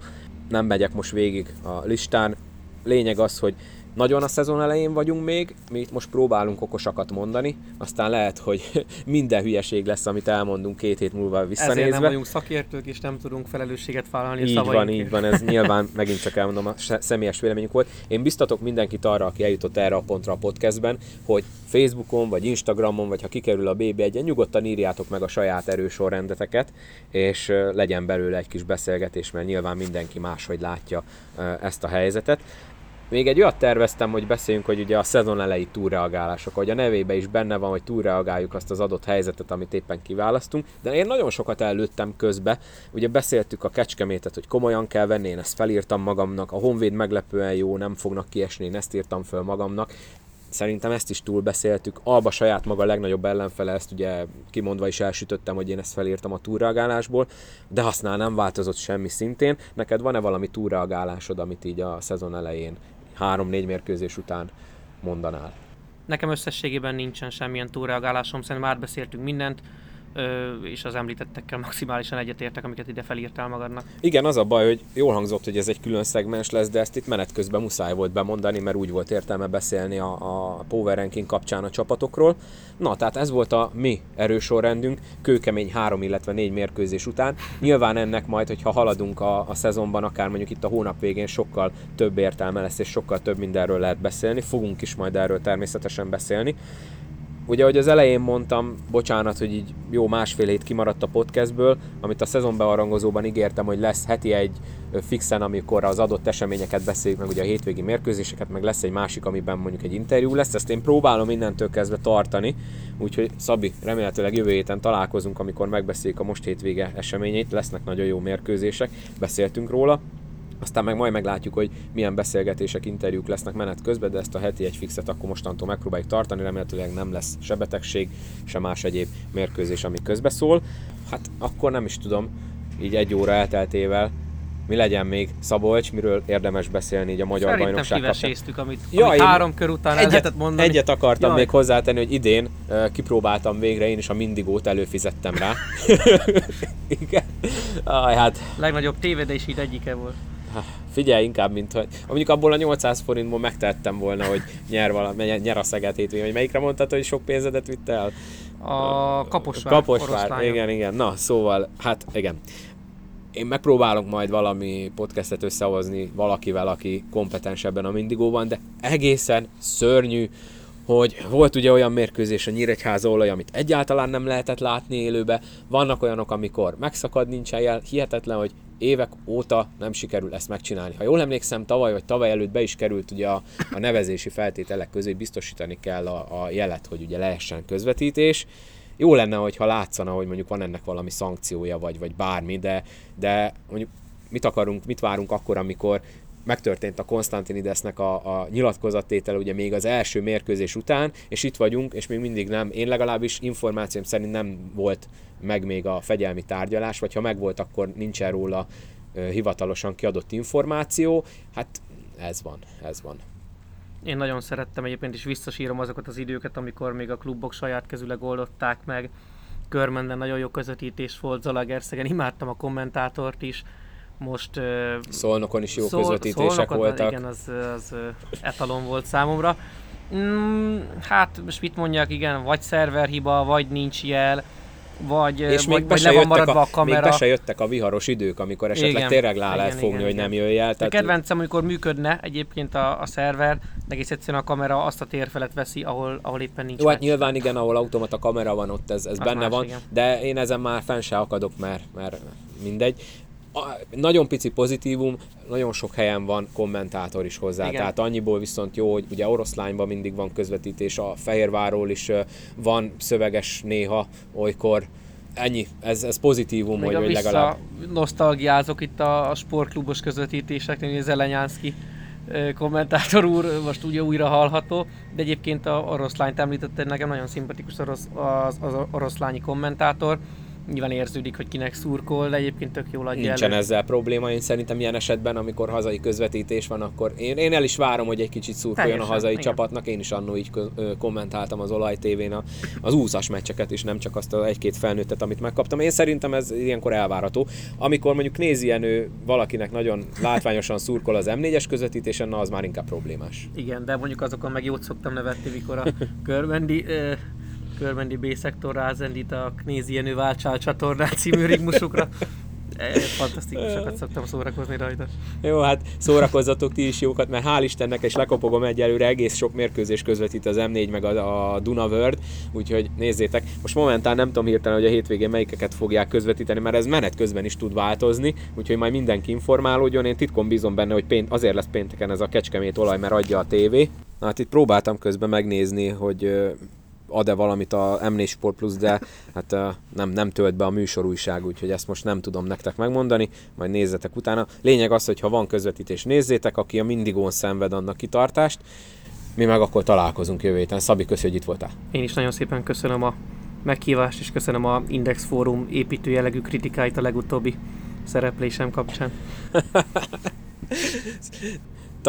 Nem megyek most végig a listán. Lényeg az, hogy nagyon a szezon elején vagyunk még, mi itt most próbálunk okosakat mondani, aztán lehet, hogy minden hülyeség lesz, amit elmondunk két hét múlva visszanézve. Ezért nem vagyunk szakértők, és nem tudunk felelősséget vállalni így van, így van, ez nyilván megint csak elmondom, a személyes véleményünk volt. Én biztatok mindenkit arra, aki eljutott erre a pontra a podcastben, hogy Facebookon, vagy Instagramon, vagy ha kikerül a BB1-en, nyugodtan írjátok meg a saját erősorrendeteket, és legyen belőle egy kis beszélgetés, mert nyilván mindenki máshogy látja ezt a helyzetet még egy olyat terveztem, hogy beszéljünk, hogy ugye a szezon elejé túlreagálások, hogy a nevébe is benne van, hogy túlreagáljuk azt az adott helyzetet, amit éppen kiválasztunk, de én nagyon sokat előttem közbe. Ugye beszéltük a kecskemétet, hogy komolyan kell venni, én ezt felírtam magamnak, a Honvéd meglepően jó, nem fognak kiesni, én ezt írtam föl magamnak. Szerintem ezt is túlbeszéltük. Alba saját maga a legnagyobb ellenfele, ezt ugye kimondva is elsütöttem, hogy én ezt felírtam a túlreagálásból, de használ nem változott semmi szintén. Neked van-e valami túlreagálásod, amit így a szezon elején három-négy mérkőzés után mondanál? Nekem összességében nincsen semmilyen túlreagálásom, szerintem már beszéltünk mindent és az említettekkel maximálisan egyetértek, amiket ide felírtál magadnak. Igen, az a baj, hogy jól hangzott, hogy ez egy külön szegmens lesz, de ezt itt menet közben muszáj volt bemondani, mert úgy volt értelme beszélni a, a Power Ranking kapcsán a csapatokról. Na, tehát ez volt a mi erősorrendünk, kőkemény három, illetve négy mérkőzés után. Nyilván ennek majd, hogyha haladunk a, a szezonban, akár mondjuk itt a hónap végén sokkal több értelme lesz, és sokkal több mindenről lehet beszélni. Fogunk is majd erről természetesen beszélni. Ugye, ahogy az elején mondtam, bocsánat, hogy így jó másfél hét kimaradt a podcastből, amit a szezonbearangozóban ígértem, hogy lesz heti egy fixen, amikor az adott eseményeket beszéljük, meg ugye a hétvégi mérkőzéseket, meg lesz egy másik, amiben mondjuk egy interjú lesz, ezt én próbálom innentől kezdve tartani, úgyhogy Szabi, remélhetőleg jövő héten találkozunk, amikor megbeszéljük a most hétvége eseményeit, lesznek nagyon jó mérkőzések, beszéltünk róla, aztán meg majd meglátjuk, hogy milyen beszélgetések, interjúk lesznek menet közben, de ezt a heti egy fixet akkor mostantól megpróbáljuk tartani, remélhetőleg nem lesz se betegség, se más egyéb mérkőzés, ami közbeszól. Hát akkor nem is tudom, így egy óra elteltével, mi legyen még Szabolcs, miről érdemes beszélni így a magyar Szerintem bajnokság kapcsán. amit, ja, amit három kör után egyet, el lehetett mondani. Egyet akartam Jaj. még hozzátenni, hogy idén uh, kipróbáltam végre, én is a Mindigót előfizettem rá. Igen. Aj, hát. Legnagyobb tévedés így egyike volt figyelj inkább, mint hogy mondjuk abból a 800 forintból megtettem volna, hogy nyer, valami, nyer a Szeged hétvégén, vagy melyikre mondtad, hogy sok pénzedet vitt el? A Kaposvár. Kaposvár, igen, igen. Na, szóval, hát igen. Én megpróbálok majd valami podcastet összehozni valakivel, aki kompetens ebben a mindigóban, de egészen szörnyű, hogy volt ugye olyan mérkőzés a Nyíregyháza olaj, amit egyáltalán nem lehetett látni élőbe, vannak olyanok, amikor megszakad, nincs jel, hihetetlen, hogy évek óta nem sikerül ezt megcsinálni. Ha jól emlékszem, tavaly vagy tavaly előtt be is került ugye a, a nevezési feltételek közé, hogy biztosítani kell a, a jelet, hogy ugye lehessen közvetítés. Jó lenne, hogyha látszana, hogy mondjuk van ennek valami szankciója, vagy, vagy bármi, de, de mondjuk mit akarunk, mit várunk akkor, amikor megtörtént a Konstantinidesnek a, a nyilatkozattétele ugye még az első mérkőzés után, és itt vagyunk, és még mindig nem, én legalábbis információm szerint nem volt meg még a fegyelmi tárgyalás, vagy ha megvolt, akkor nincsen róla hivatalosan kiadott információ. Hát ez van, ez van. Én nagyon szerettem egyébként, is visszasírom azokat az időket, amikor még a klubok saját kezüleg oldották meg. Körmenden nagyon jó közvetítés volt, Zalagerszegen imádtam a kommentátort is. Most... Szolnokon is jó szol, közvetítések Szolnokon, voltak. Igen, az, az etalon volt számomra. Mm, hát most mit mondjak, igen, vagy szerverhiba, vagy nincs jel vagy, és vagy, még vagy le van maradva a, a kamera. Még be se jöttek a viharos idők, amikor esetleg igen, tényleg lá lehet fogni, igen, hogy igen. nem jöjj el. Tehát... A kedvencem, amikor működne egyébként a, a szerver, de egész egyszerűen a kamera azt a térfelet veszi, ahol, ahol éppen nincs Jó, hát nyilván igen, ahol automata kamera van, ott ez, ez benne más, van, igen. de én ezen már fenn se akadok, mert, mert mindegy a, nagyon pici pozitívum, nagyon sok helyen van kommentátor is hozzá. Igen. Tehát annyiból viszont jó, hogy ugye oroszlányban mindig van közvetítés, a Fehérvárról is van szöveges néha, olykor. Ennyi, ez, ez pozitívum, Még hogy, hogy legalább... nosztalgiázok itt a, a sportklubos közvetítéseknél, Zelenyánszki kommentátor úr most ugye újra hallható, de egyébként a oroszlányt említette, nekem nagyon szimpatikus orosz, az, az oroszlányi kommentátor, nyilván érződik, hogy kinek szurkol, de egyébként tök jól adja Nincsen elő. ezzel probléma, én szerintem ilyen esetben, amikor hazai közvetítés van, akkor én, én el is várom, hogy egy kicsit szurkoljon Teljesen, a hazai igen. csapatnak, én is annó így kommentáltam az Olaj TV-n a, az úszas meccseket is, nem csak azt az egy-két felnőttet, amit megkaptam. Én szerintem ez ilyenkor elvárható. Amikor mondjuk nézi ilyen ő valakinek nagyon látványosan szurkol az M4-es közvetítésen, na az már inkább problémás. Igen, de mondjuk azokon meg jót szoktam nevetni, mikor a körbendi Körbendi B-szektor rázendít a Knézi Jenő Válcsál csatornát című rigmusukra. Fantasztikusokat szoktam szórakozni rajta. Jó, hát szórakozzatok ti is jókat, mert hál' Istennek, és lekopogom egyelőre, egész sok mérkőzés közvetít az M4 meg a, a Duna World, úgyhogy nézzétek. Most momentán nem tudom hirtelen, hogy a hétvégén melyikeket fogják közvetíteni, mert ez menet közben is tud változni, úgyhogy majd mindenki informálódjon. Én titkon bízom benne, hogy pént, azért lesz pénteken ez a kecskemét olaj, mert adja a tévé. Na hát itt próbáltam közben megnézni, hogy ad-e valamit a M4 Sport Plus, de hát nem, nem tölt be a műsorújság, úgyhogy ezt most nem tudom nektek megmondani, majd nézzetek utána. Lényeg az, hogy ha van közvetítés, nézzétek, aki a mindigón szenved annak kitartást, mi meg akkor találkozunk jövő héten. Szabi, köszönjük, hogy itt voltál. Én is nagyon szépen köszönöm a meghívást, és köszönöm a Index Fórum építő jellegű kritikáit a legutóbbi szereplésem kapcsán.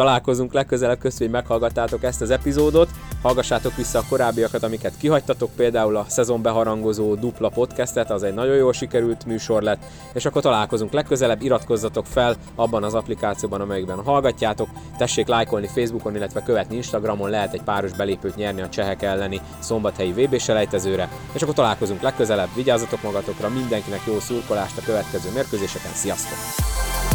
találkozunk legközelebb, köszönjük, hogy meghallgattátok ezt az epizódot. Hallgassátok vissza a korábbiakat, amiket kihagytatok, például a szezon beharangozó dupla podcastet, az egy nagyon jól sikerült műsor lett, és akkor találkozunk legközelebb, iratkozzatok fel abban az applikációban, amelyikben hallgatjátok, tessék lájkolni Facebookon, illetve követni Instagramon, lehet egy páros belépőt nyerni a csehek elleni szombathelyi VB selejtezőre, és akkor találkozunk legközelebb, vigyázzatok magatokra, mindenkinek jó szurkolást a következő mérkőzéseken, sziasztok!